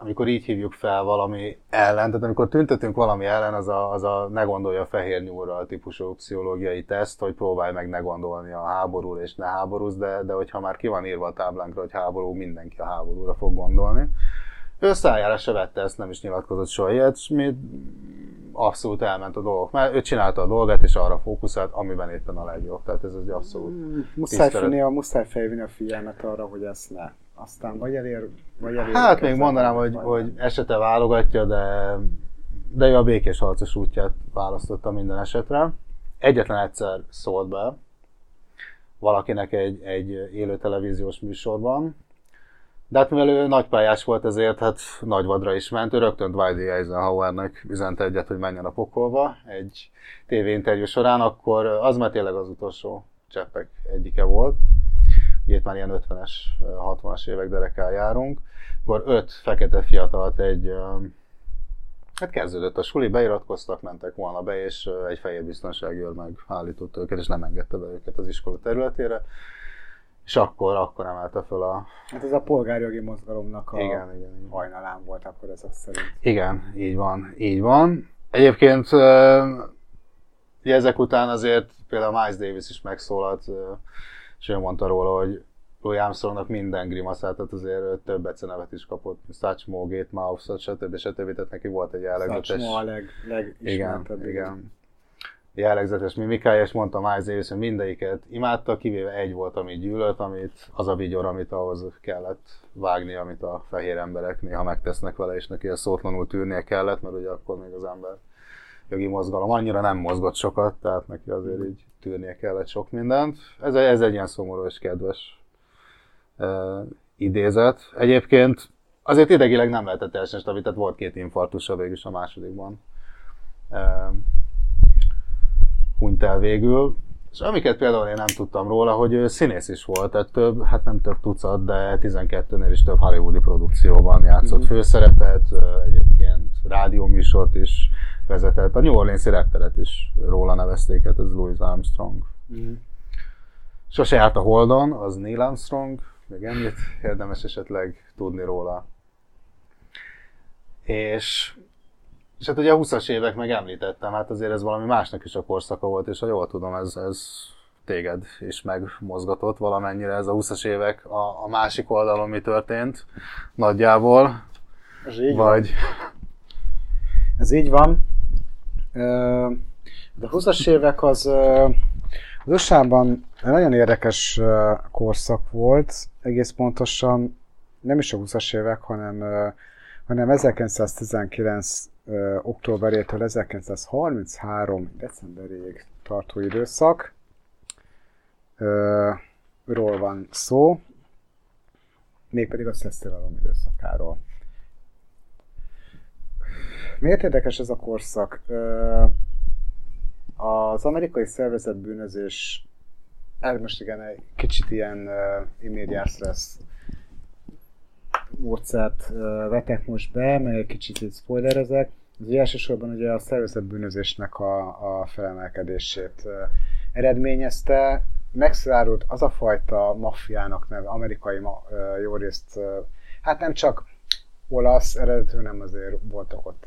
amikor így hívjuk fel valami ellen, tehát amikor tüntetünk valami ellen, az a, az a ne gondolja a fehér nyúlra típusú pszichológiai teszt, hogy próbálj meg ne gondolni a háborúra és ne háborúz, de, de hogyha már ki van írva a táblánkra, hogy háború, mindenki a háborúra fog gondolni. Ő szájára se vette ezt, nem is nyilatkozott soha ilyet, és mi abszolút elment a dolgok, mert ő csinálta a dolgát, és arra fókuszált, amiben éppen a legjobb. Tehát ez egy abszolút Muszáj, tisztelet. finni a, muszáj felvinni a figyelmet arra, hogy ezt ne. Aztán vagy elér, vagy elér Hát még mondanám, hogy, hogy esete válogatja, de, de ő a békés harcos útját választotta minden esetre. Egyetlen egyszer szólt be valakinek egy, egy élő televíziós műsorban, de hát mivel ő nagypályás volt, ezért hát nagyvadra is ment. Ő rögtön Dwight D. Eisenhowernek üzente egyet, hogy menjen a pokolba egy tévéinterjú során, akkor az már tényleg az utolsó cseppek egyike volt. Ugye itt már ilyen 50-es, 60-as évek derekkel járunk. Akkor öt fekete fiatalt egy Hát kezdődött a suli, beiratkoztak, mentek volna be, és egy fehér biztonsági őr megállított őket, és nem engedte be őket az iskola területére. És akkor, akkor emelte föl a... Hát ez a polgárjogi mozgalomnak a Igen, igen, igen. hajnalán volt akkor ez azt szerint. Igen, így van, így van. Egyébként ugye ezek után azért például Miles Davis is megszólalt, és ő mondta róla, hogy Louis Armstrongnak minden grimaszát, tehát azért több nevet is kapott, Satchmo, Gate Mouse, stb. stb. Tehát neki volt egy jellegzetes... Satchmo a leg, Igen, igen. Jellegzetes mimikája, és mondta Miles Davis, hogy mindegyiket imádta, kivéve egy volt, amit gyűlölt, amit, az a vigyor, amit ahhoz kellett vágni, amit a fehér emberek néha megtesznek vele, és neki a szótlanul tűrnie kellett, mert ugye akkor még az ember jogi mozgalom annyira nem mozgott sokat, tehát neki azért így tűrnie kellett sok mindent. Ez, ez egy ilyen szomorú és kedves uh, idézet. Egyébként azért idegileg nem lehetett teljesen stabil, tehát volt két infarktusa végül is a másodikban. Uh, hunyt el végül. És amiket például én nem tudtam róla, hogy ő színész is volt, tehát több, hát nem több tucat, de 12-nél is több hollywoodi produkcióban játszott főszerepet, ö, egyébként rádióműsort is vezetett. A New Orleans-i repteret is róla nevezték, hát ez Louis Armstrong. Mhm. Sose járt a Holdon, az Neil Armstrong, még ennyit érdemes esetleg tudni róla. És, és hát ugye a 20-as évek meg említettem, hát azért ez valami másnak is a korszaka volt, és ha jól tudom, ez, ez téged is megmozgatott valamennyire ez a 20-as évek a, a másik oldalon mi történt nagyjából, Ez így van. vagy Ez így van. De a 20-as évek az az USA-ban nagyon érdekes korszak volt, egész pontosan nem is a 20-as évek, hanem, hanem 1919 ö, októberétől 1933 decemberéig tartó időszak. Ö, ról van szó, mégpedig a szesztilalom időszakáról. Miért érdekes ez a korszak? Ö, Az amerikai szervezett bűnözés, ez most igen, egy kicsit ilyen uh, stress módszert vetek most be, meg egy kicsit spoilerezek. Az elsősorban ugye a szervezett bűnözésnek a, a felemelkedését eredményezte. Megszárult az a fajta maffiának neve, amerikai ma, jó részt, hát nem csak olasz eredetű, nem azért voltak ott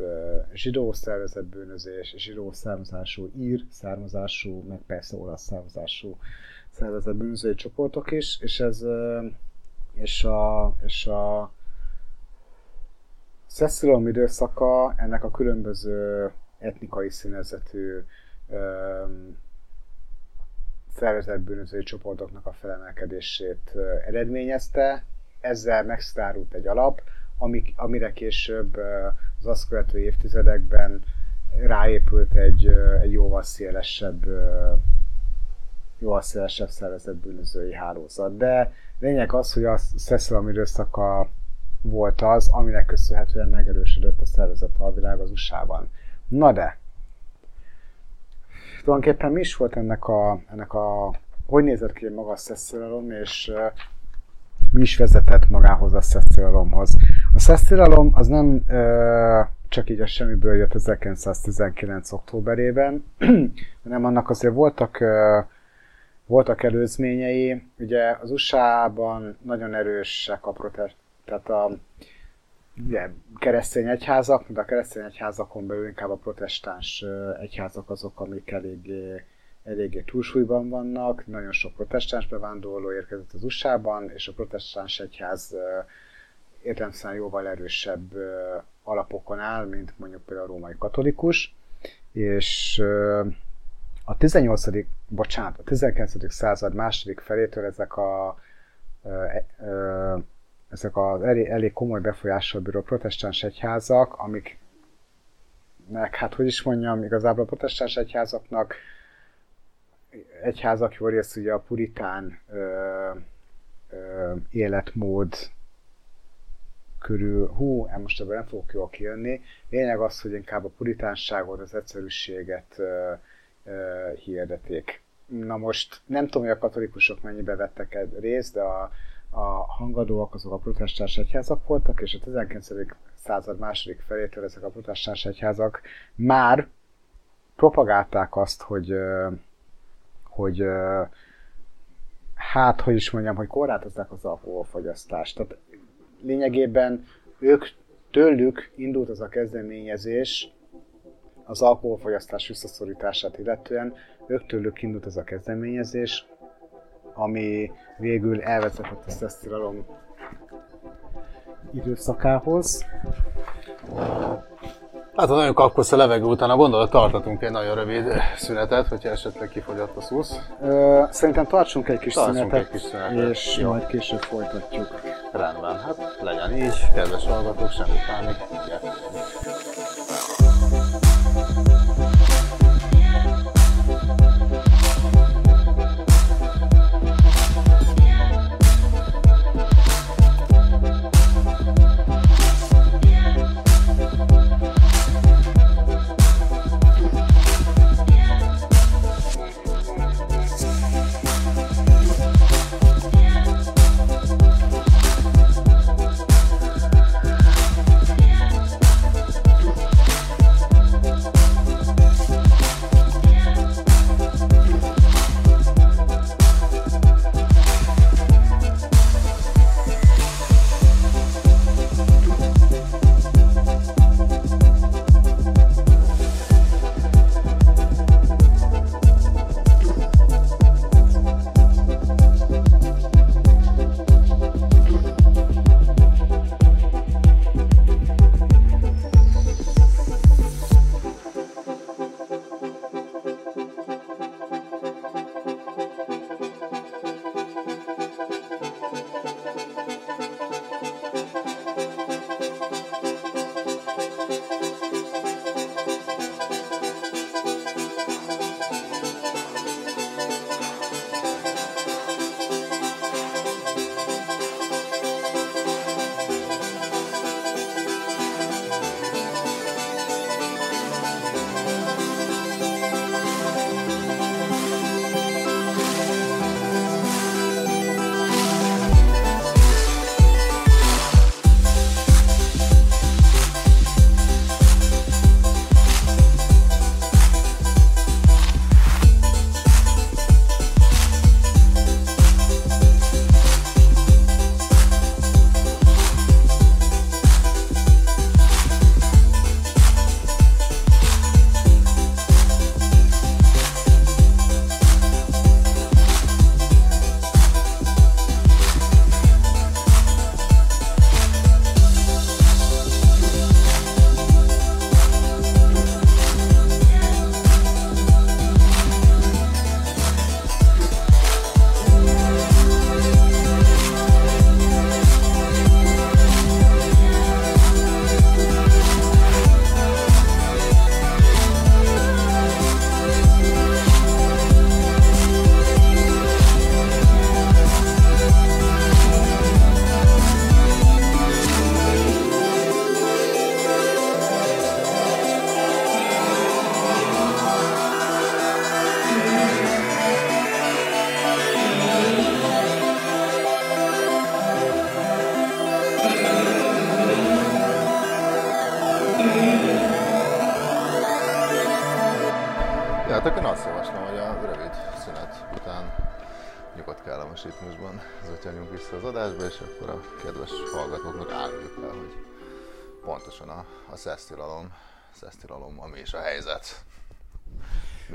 zsidó szervezett bűnözés, zsidó származású, ír származású, meg persze olasz származású szervezett bűnözői csoportok is, és ez és a, és a Szeszilalom időszaka ennek a különböző etnikai színezetű öm, szervezett bűnözői csoportoknak a felemelkedését eredményezte. Ezzel megsztárult egy alap, amik, amire később az azt követő évtizedekben ráépült egy, egy jóval szélesebb jóval szélesebb szervezett bűnözői hálózat. De lényeg az, hogy a Szeszilalom időszaka volt az, aminek köszönhetően megerősödött a szervezett alvilág az USA-ban. Na de, tulajdonképpen mi is volt ennek a, ennek a hogy nézett ki maga a szesztilalom, és mi is vezetett magához a szesztilalomhoz. A szesztilalom az nem uh, csak így a semmiből jött 1919. októberében, hanem annak azért voltak uh, voltak előzményei. Ugye az USA-ban nagyon erősek a protest, tehát a ugye, keresztény egyházak, de a keresztény egyházakon belül inkább a protestáns egyházak azok, amik eléggé, eléggé túlsúlyban vannak. Nagyon sok protestáns bevándorló érkezett az USA-ban, és a protestáns egyház értelemszerűen jóval erősebb alapokon áll, mint mondjuk például a római katolikus, és a 18. bocsánat, a 19. század második felétől ezek a ezek az elég, elég komoly befolyással bíró protestáns egyházak, amik meg, hát hogy is mondjam, igazából a protestáns egyházaknak egyházak jó rész ugye a puritán ö, ö, életmód körül, hú, most ebben nem fogok jól kijönni. Lényeg az, hogy inkább a puritánságot, az egyszerűséget ö, ö, hirdeték. Na most nem tudom, hogy a katolikusok mennyibe vettek részt, de a, a hangadóak azok a protestáns egyházak voltak, és a 19. század második felétől ezek a protestáns egyházak már propagálták azt, hogy, hogy hát, hogy is mondjam, hogy korlátozzák az alkoholfogyasztást. Tehát lényegében ők tőlük indult az a kezdeményezés az alkoholfogyasztás visszaszorítását illetően, ők tőlük indult az a kezdeményezés, ami végül elvezetett a szesztilalom időszakához. Hát ha nagyon kapkodsz a levegő után, a gondolat tartatunk egy nagyon rövid szünetet, hogyha esetleg kifogyott a szusz. Ö, szerintem tartsunk egy kis Tartsunk szünetet, egy kis szünetet. és Jó. majd később folytatjuk. Rendben, hát legyen így, kedves hallgatók, semmi pánik. Gyertek.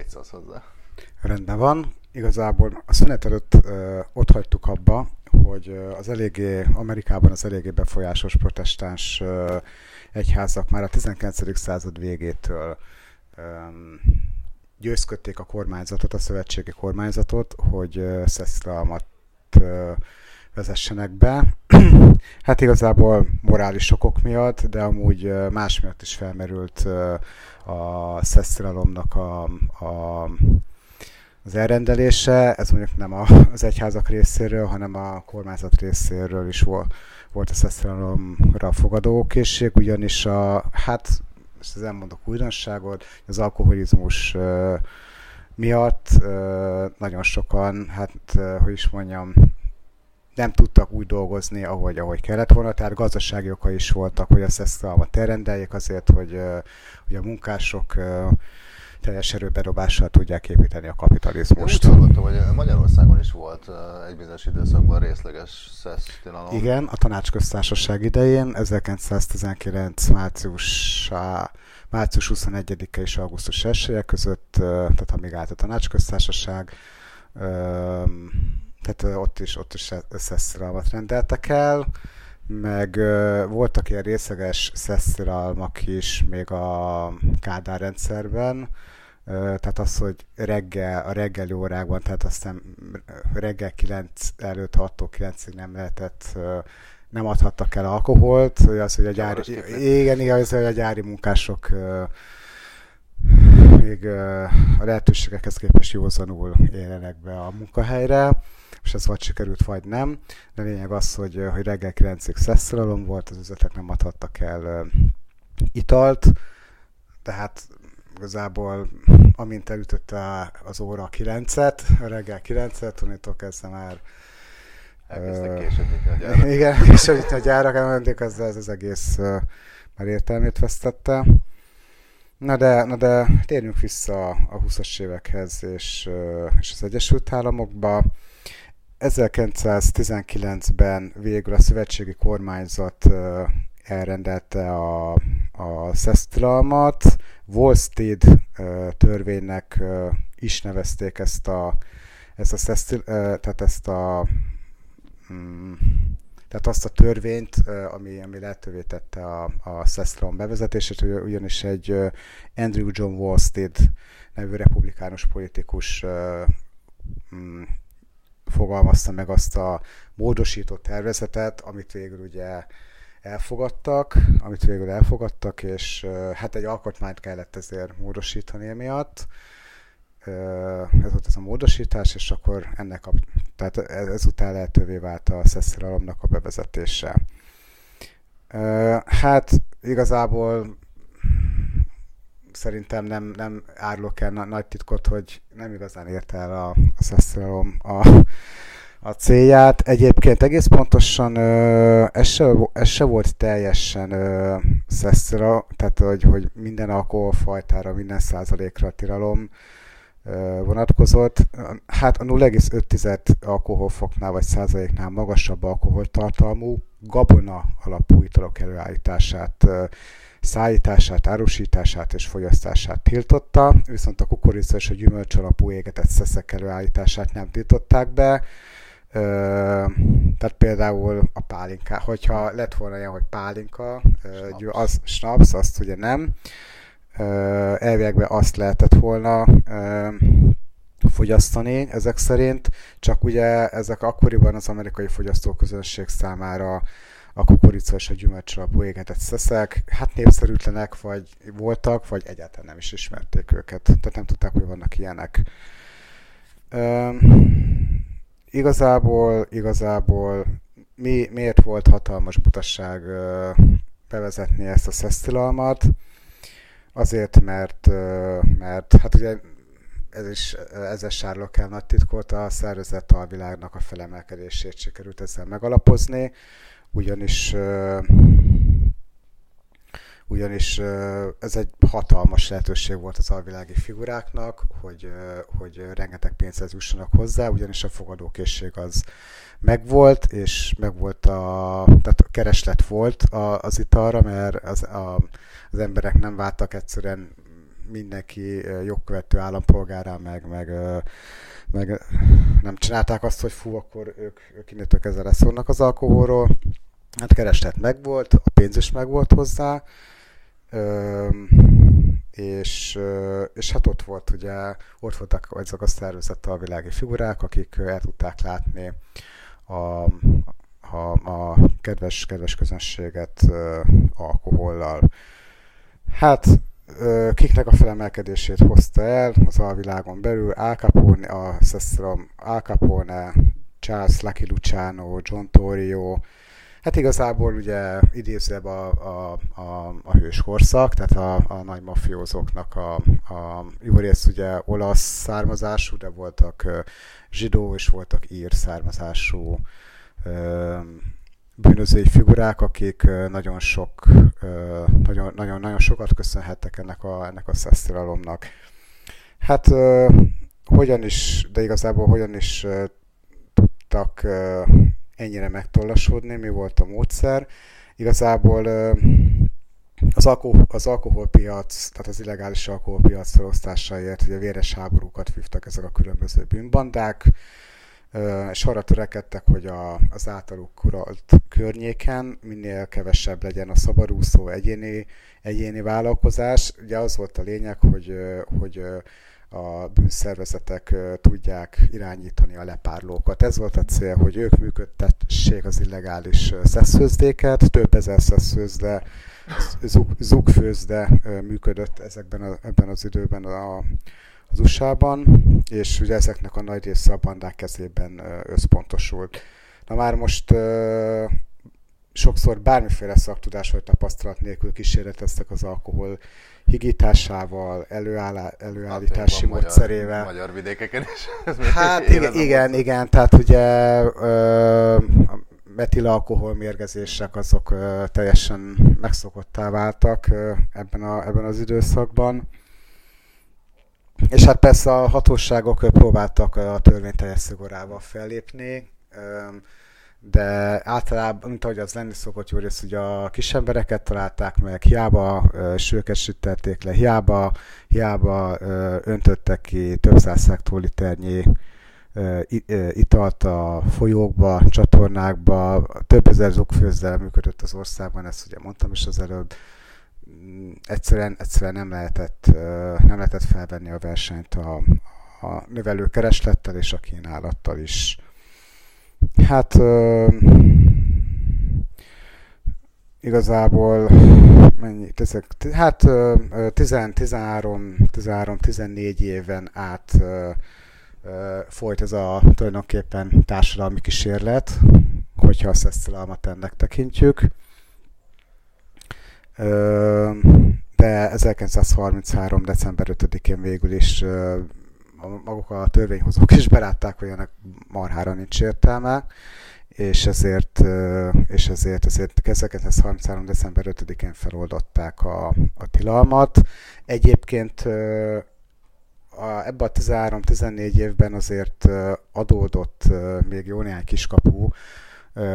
Mit szólsz hozzá? Rendben van. Igazából a szünet előtt ö, ott hagytuk abba, hogy az eléggé, Amerikában az eléggé befolyásos protestáns ö, egyházak már a 19. század végétől ö, győzködték a kormányzatot, a szövetségi kormányzatot, hogy szesztilalmat vezessenek be. hát igazából morális okok miatt, de amúgy más miatt is felmerült a szesztilalomnak a, a az elrendelése, ez mondjuk nem az egyházak részéről, hanem a kormányzat részéről is volt, volt a szesztilalomra fogadókészség, ugyanis a, hát most nem mondok újdonságot, az alkoholizmus miatt nagyon sokan, hát hogy is mondjam, nem tudtak úgy dolgozni, ahogy, ahogy kellett volna, tehát gazdasági oka is voltak, hogy a szesztalmat elrendeljék azért, hogy, hogy a munkások teljes erőbedobással tudják építeni a kapitalizmust. Én úgy hallottam, hogy Magyarországon is volt egy bizonyos időszakban részleges szesztilalom. Igen, a tanácsköztársaság idején, 1919 március, március 21-e és augusztus 1 -e között, tehát amíg állt a tanácsköztársaság, tehát ott is, ott is szesztilalmat rendeltek el, meg voltak ilyen részleges szesztilalmak is még a Kádár rendszerben, tehát az, hogy reggel, a reggeli órákban, tehát aztán reggel 9 előtt 6-tól 9-ig nem lehetett, nem adhattak el alkoholt, hogy az, hogy a gyári, igen, igen, az, hogy a gyári munkások még a lehetőségekhez képest józanul éljenek be a munkahelyre, és ez vagy sikerült, vagy nem. De lényeg az, hogy, hogy reggel 9-ig szesztilalom volt, az üzletek nem adhattak el italt, tehát igazából amint elütötte az óra 9-et, a reggel 9-et, onnitól kezdve már Elkezdtek későbbíteni a gyárak. Igen, későbbíteni a gyárak, említik, az, ez az egész már értelmét vesztette. Na de, na de térjünk vissza a 20-as évekhez és, és az Egyesült Államokba. 1919-ben végül a szövetségi kormányzat elrendelte a, a szesztilalmat. Volstead törvénynek is nevezték ezt a, ezt a, szesztil, tehát ezt a mm, tehát azt a törvényt, ami, ami lehetővé tette a, a szesztilalom bevezetését, ugyanis egy Andrew John Volstead nevű republikánus politikus mm, fogalmazta meg azt a módosított tervezetet, amit végül ugye elfogadtak, amit végül elfogadtak, és hát egy alkotmányt kellett ezért módosítani emiatt. Ez volt ez a módosítás, és akkor ennek a, tehát ezután lehetővé vált a szesztilalomnak a bevezetése. Hát igazából szerintem nem, nem árulok el nagy titkot, hogy nem igazán ért el a, a szesztilalom a, a célját. Egyébként egész pontosan ö, ez, se, ez se volt teljesen ö, szeszra, tehát hogy, hogy minden alkoholfajtára, minden százalékra tilalom ö, vonatkozott. Hát a 0,5 alkoholfoknál vagy százaléknál magasabb alkoholtartalmú gabona alapú italok előállítását ö, szállítását, árusítását és fogyasztását tiltotta, viszont a kukorica és a gyümölcs alapú égetett szeszek előállítását nem tiltották be. Ö, tehát például a pálinka, hogyha lett volna ilyen, hogy pálinka, ö, az snaps, azt ugye nem. Ö, elviekben azt lehetett volna ö, fogyasztani ezek szerint, csak ugye ezek akkoriban az amerikai fogyasztóközönség számára a kukorica és a gyümölcs alapú égetett szeszek, hát népszerűtlenek vagy voltak, vagy egyáltalán nem is ismerték őket, tehát nem tudták, hogy vannak ilyenek. Ö, igazából, igazából mi, miért volt hatalmas butasság bevezetni ezt a szesztilalmat? Azért, mert, mert hát ugye ez is ezzel sárlok el nagy titkot, a szervezet alvilágnak a felemelkedését sikerült ezzel megalapozni, ugyanis ugyanis ez egy hatalmas lehetőség volt az alvilági figuráknak, hogy, hogy rengeteg pénzhez jussanak hozzá, ugyanis a fogadókészség az megvolt, és megvolt a, tehát kereslet volt az italra, mert az, a, az emberek nem váltak egyszerűen mindenki jogkövető állampolgárá, meg, meg, meg nem csinálták azt, hogy fú, akkor ők, ők innentől kezdve leszólnak az alkoholról. Hát kereslet megvolt, a pénz is megvolt hozzá, és, és hát ott volt ugye, ott voltak azok a szervezettel a világi figurák, akik el tudták látni a, a, a kedves, kedves közönséget alkohollal. Hát kiknek a felemelkedését hozta el az alvilágon belül, Al Capone, a Sestrom, Al Capone, Charles Lucky Luciano, John Torrio, Hát igazából ugye idézőbb a, a, a, a hős korszak, tehát a, a nagy mafiózóknak a, a jó rész ugye olasz származású, de voltak zsidó és voltak ír származású bűnözői figurák, akik nagyon sok, nagyon, nagyon, nagyon sokat köszönhettek ennek a, ennek a szesztilalomnak. Hát hogyan is, de igazából hogyan is tudtak ennyire megtollasodni, mi volt a módszer. Igazából az, alkohol, az alkoholpiac, tehát az illegális alkoholpiac felosztásáért ugye véres háborúkat vívtak ezek a különböző bűnbandák, és arra törekedtek, hogy a, az általuk uralt környéken minél kevesebb legyen a szabadúszó egyéni, egyéni vállalkozás. Ugye az volt a lényeg, hogy, hogy a bűnszervezetek tudják irányítani a lepárlókat. Ez volt a cél, hogy ők működtessék az illegális szeszfőzdéket, több ezer szeszfőzde, zugfőzde működött ezekben a, ebben az időben a, az USA-ban, és ugye ezeknek a nagy része a bandák kezében összpontosult. Na már most sokszor bármiféle szaktudás vagy tapasztalat nélkül kísérleteztek az alkohol higításával, előállá, előállítási hát, módszerével. Magyar, magyar vidékeken is. hát igen, igen, igen, tehát ugye ö, a metilalkohol mérgezések azok ö, teljesen megszokottá váltak ö, ebben, a, ebben az időszakban. És hát persze a hatóságok próbáltak a törvény teljes szigorával fellépni. De általában, mint ahogy az lenni szokott, jó rész, ugye a kis embereket találták meg, hiába sőket le, hiába, hiába öntöttek ki több száz hektoliternyi italt a folyókba, csatornákba, több ezer zugfőzzel működött az országban, ezt ugye mondtam is az előbb, egyszerűen, egyszerűen nem, lehetett, nem lehetett felvenni a versenyt a, a növelő kereslettel és a kínálattal is. Hát igazából mennyi, ezek, hát uh, 10, 13, 13, 14 éven át folyt ez a tulajdonképpen társadalmi kísérlet, hogyha a szesztelalmat ennek tekintjük. De 1933. december 5-én végül is maguk a törvényhozók is belátták, hogy ennek marhára nincs értelme, és ezért, és ezért, ezért 1933. december 5-én feloldották a, a tilalmat. Egyébként a, ebbe a 13-14 évben azért adódott még jó néhány kiskapu,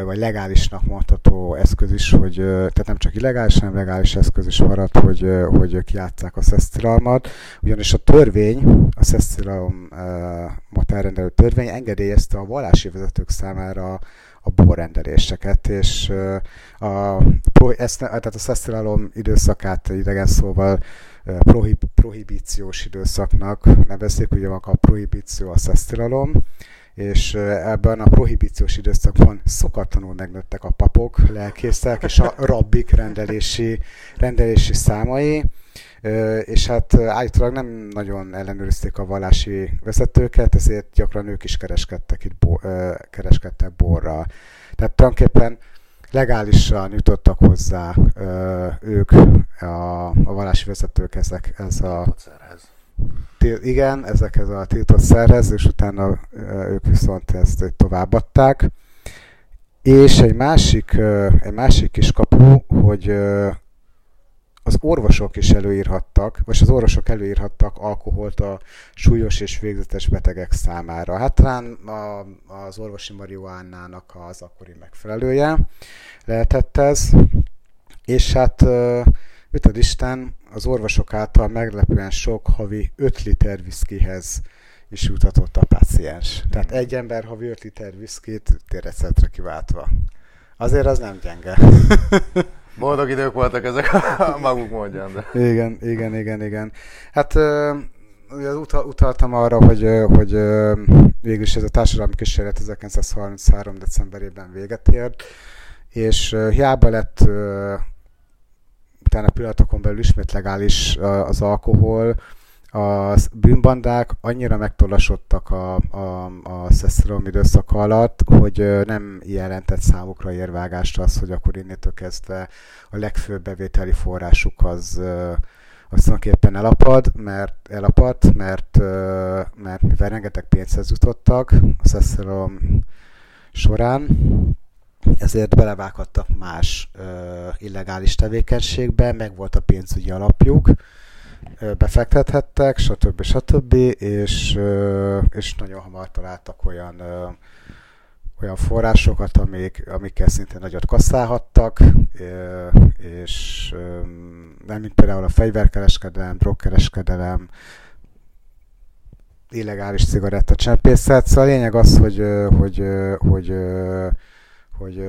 vagy legálisnak mondható eszköz is, hogy, tehát nem csak illegális, hanem legális eszköz is maradt, hogy, hogy kiátszák a szesztilalmat. Ugyanis a törvény, a szesztilalmat elrendelő törvény engedélyezte a vallási vezetők számára a borrendeléseket, és a, ezt, tehát a szesztilalom időszakát idegen szóval prohib, prohibíciós időszaknak nevezik, ugye a prohibíció a szesztilalom, és ebben a prohibíciós időszakban szokatlanul megnőttek a papok, lelkészek és a rabbik rendelési, rendelési számai, és hát állítólag nem nagyon ellenőrizték a vallási vezetőket, ezért gyakran ők is kereskedtek itt bo, kereskedtek borral. Tehát tulajdonképpen legálisan jutottak hozzá ők, a, a vallási vezetők ezek, ez a igen, ezekhez a tiltott szerhez, és utána ők viszont ezt továbbadták. És egy másik, egy másik kis kapu, hogy az orvosok is előírhattak, vagy az orvosok előírhattak alkoholt a súlyos és végzetes betegek számára. Hát talán a, az orvosi marihuánának az akkori megfelelője lehetett ez, és hát ad Isten, az orvosok által meglepően sok havi 5 liter viszkihez is jutatott a páciens. Tehát egy ember havi 5 liter viszkit térrecetre kiváltva. Azért az nem gyenge. Boldog idők voltak ezek a maguk módján. De. Igen, igen, igen, igen. Hát ugye utaltam arra, hogy, hogy végülis ez a társadalmi kísérlet 1933. decemberében véget ért, és hiába lett utána pillanatokon belül ismét legális az alkohol, a bűnbandák annyira megtollasodtak a, a, a Szeszterom időszak alatt, hogy nem jelentett számukra érvágást az, hogy akkor innétől kezdve a legfőbb bevételi forrásuk az, az tulajdonképpen elapad, mert, elapadt, mert, mert mivel rengeteg pénzhez jutottak a Szeszterom során, ezért belevághattak más illegális tevékenységbe, meg volt a pénzügyi alapjuk, befektethettek, stb. stb. És, és nagyon hamar találtak olyan, olyan forrásokat, amik, amikkel szintén nagyot kasszálhattak, és nem mint például a fegyverkereskedelem, drogkereskedelem, illegális cigarettacsempészet. Szóval a lényeg az, hogy, hogy, hogy, hogy, hogy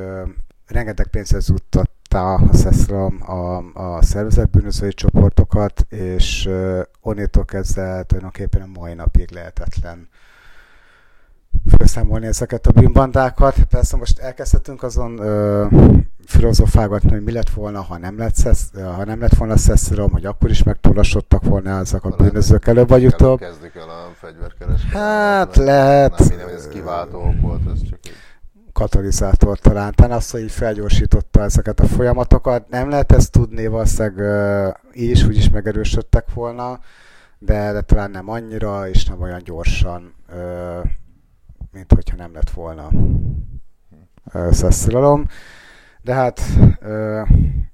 rengeteg pénzhez juttat a, a SESRAM a, a szervezetbűnözői csoportokat, és uh, onnétól kezdve tulajdonképpen a mai napig lehetetlen felszámolni ezeket a bűnbandákat. Persze most elkezdhetünk azon uh, filozofálgatni, hogy mi lett volna, ha nem lett, szesz, ha nem lett volna SESRAM, hogy akkor is megtúlasodtak volna ezek a bűnözők előbb vagy utóbb. Kezdik el a fegyverkereskedelmet. Hát lehet. Nem hogy ez kiváltó volt, ez csak így katalizátor talán. Talán az, hogy így felgyorsította ezeket a folyamatokat. Nem lehet ezt tudni, valószínűleg így is, úgy is megerősödtek volna, de, de talán nem annyira, és nem olyan gyorsan, mint hogyha nem lett volna szesszilalom. De hát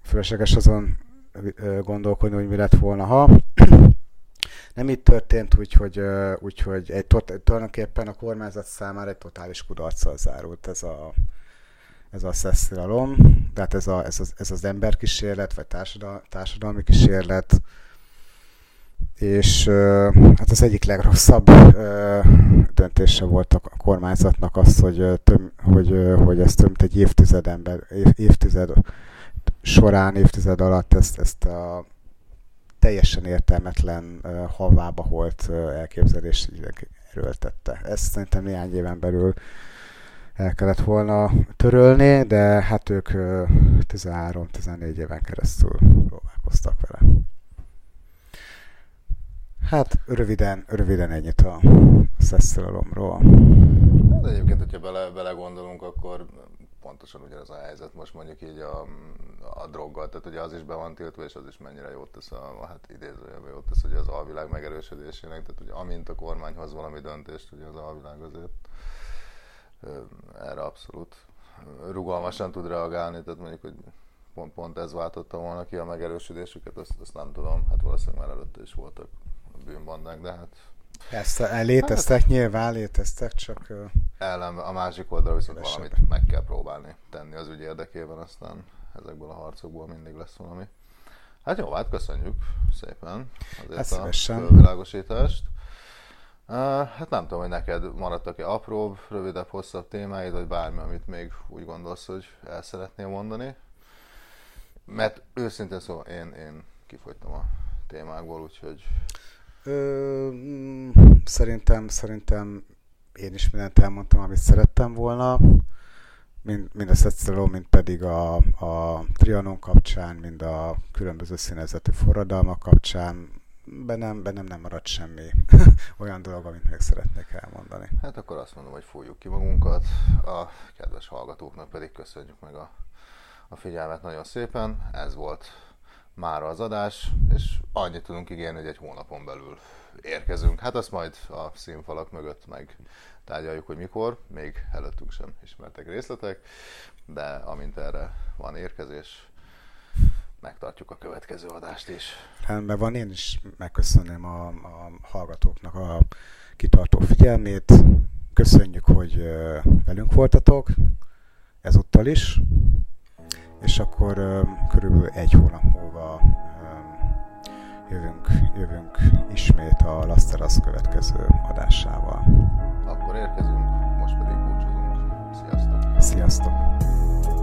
fölösleges azon gondolkodni, hogy mi lett volna, ha nem itt történt, úgyhogy, úgyhogy egy, tulajdonképpen a kormányzat számára egy totális kudarccal zárult ez a, ez a szesztilalom, tehát ez, a, ez, az, ez az emberkísérlet, vagy társadalmi, társadalmi kísérlet, és hát az egyik legrosszabb döntése volt a kormányzatnak az, hogy, töm, hogy, hogy ezt több mint egy évtized ember, év, évtized során, évtized alatt ezt, ezt a teljesen értelmetlen, halvába holt uh, elképzelés erőltette. Ezt szerintem néhány éven belül el kellett volna törölni, de hát ők uh, 13-14 éven keresztül próbálkoztak vele. Hát röviden, röviden ennyit a szesztelalomról. Hát egyébként, hogyha bele, belegondolunk, akkor pontosan ugyanaz a helyzet most mondjuk így a, a droggal, tehát ugye az is be van tiltva, és az is mennyire jót tesz a, hát idézőjelben jót tesz ugye az alvilág megerősödésének, tehát ugye amint a kormány hoz valami döntést, ugye az alvilág azért erre abszolút rugalmasan tud reagálni, tehát mondjuk, hogy pont, pont ez váltotta volna ki a megerősödésüket, azt, azt nem tudom, hát valószínűleg már előtte is voltak bűnbandák, de hát ezt léteztek, nyilván léteztek, csak... Ellen, a másik oldalra viszont kevesebb. valamit meg kell próbálni tenni az ügy érdekében, aztán ezekből a harcokból mindig lesz valami. Hát jó, hát köszönjük szépen azért hát a világosítást. Uh, hát nem tudom, hogy neked maradtak-e apróbb, rövidebb, hosszabb témáid, vagy bármi, amit még úgy gondolsz, hogy el szeretnél mondani. Mert őszintén szóval én, én kifogytam a témákból, úgyhogy... Ö, szerintem, szerintem én is mindent elmondtam, amit szerettem volna, mind, mind a Szetszeró, mind pedig a, a Trianon kapcsán, mind a különböző színezetű forradalmak kapcsán. Bennem, bennem nem maradt semmi olyan dolog, amit még szeretnék elmondani. Hát akkor azt mondom, hogy fújjuk ki magunkat, a kedves hallgatóknak pedig köszönjük meg a, a figyelmet nagyon szépen. Ez volt már az adás, és annyit tudunk ígérni, hogy egy hónapon belül érkezünk. Hát azt majd a színfalak mögött meg tárgyaljuk, hogy mikor, még előttünk sem ismertek részletek, de amint erre van érkezés, megtartjuk a következő adást is. Rendben van, én is megköszönöm a, a hallgatóknak a kitartó figyelmét. Köszönjük, hogy velünk voltatok ezúttal is, és akkor körülbelül egy hónap múlva jövünk, jövünk ismét a Lasteras következő adásával. Akkor érkezünk, most pedig búcsúzunk. Sziasztok! Sziasztok!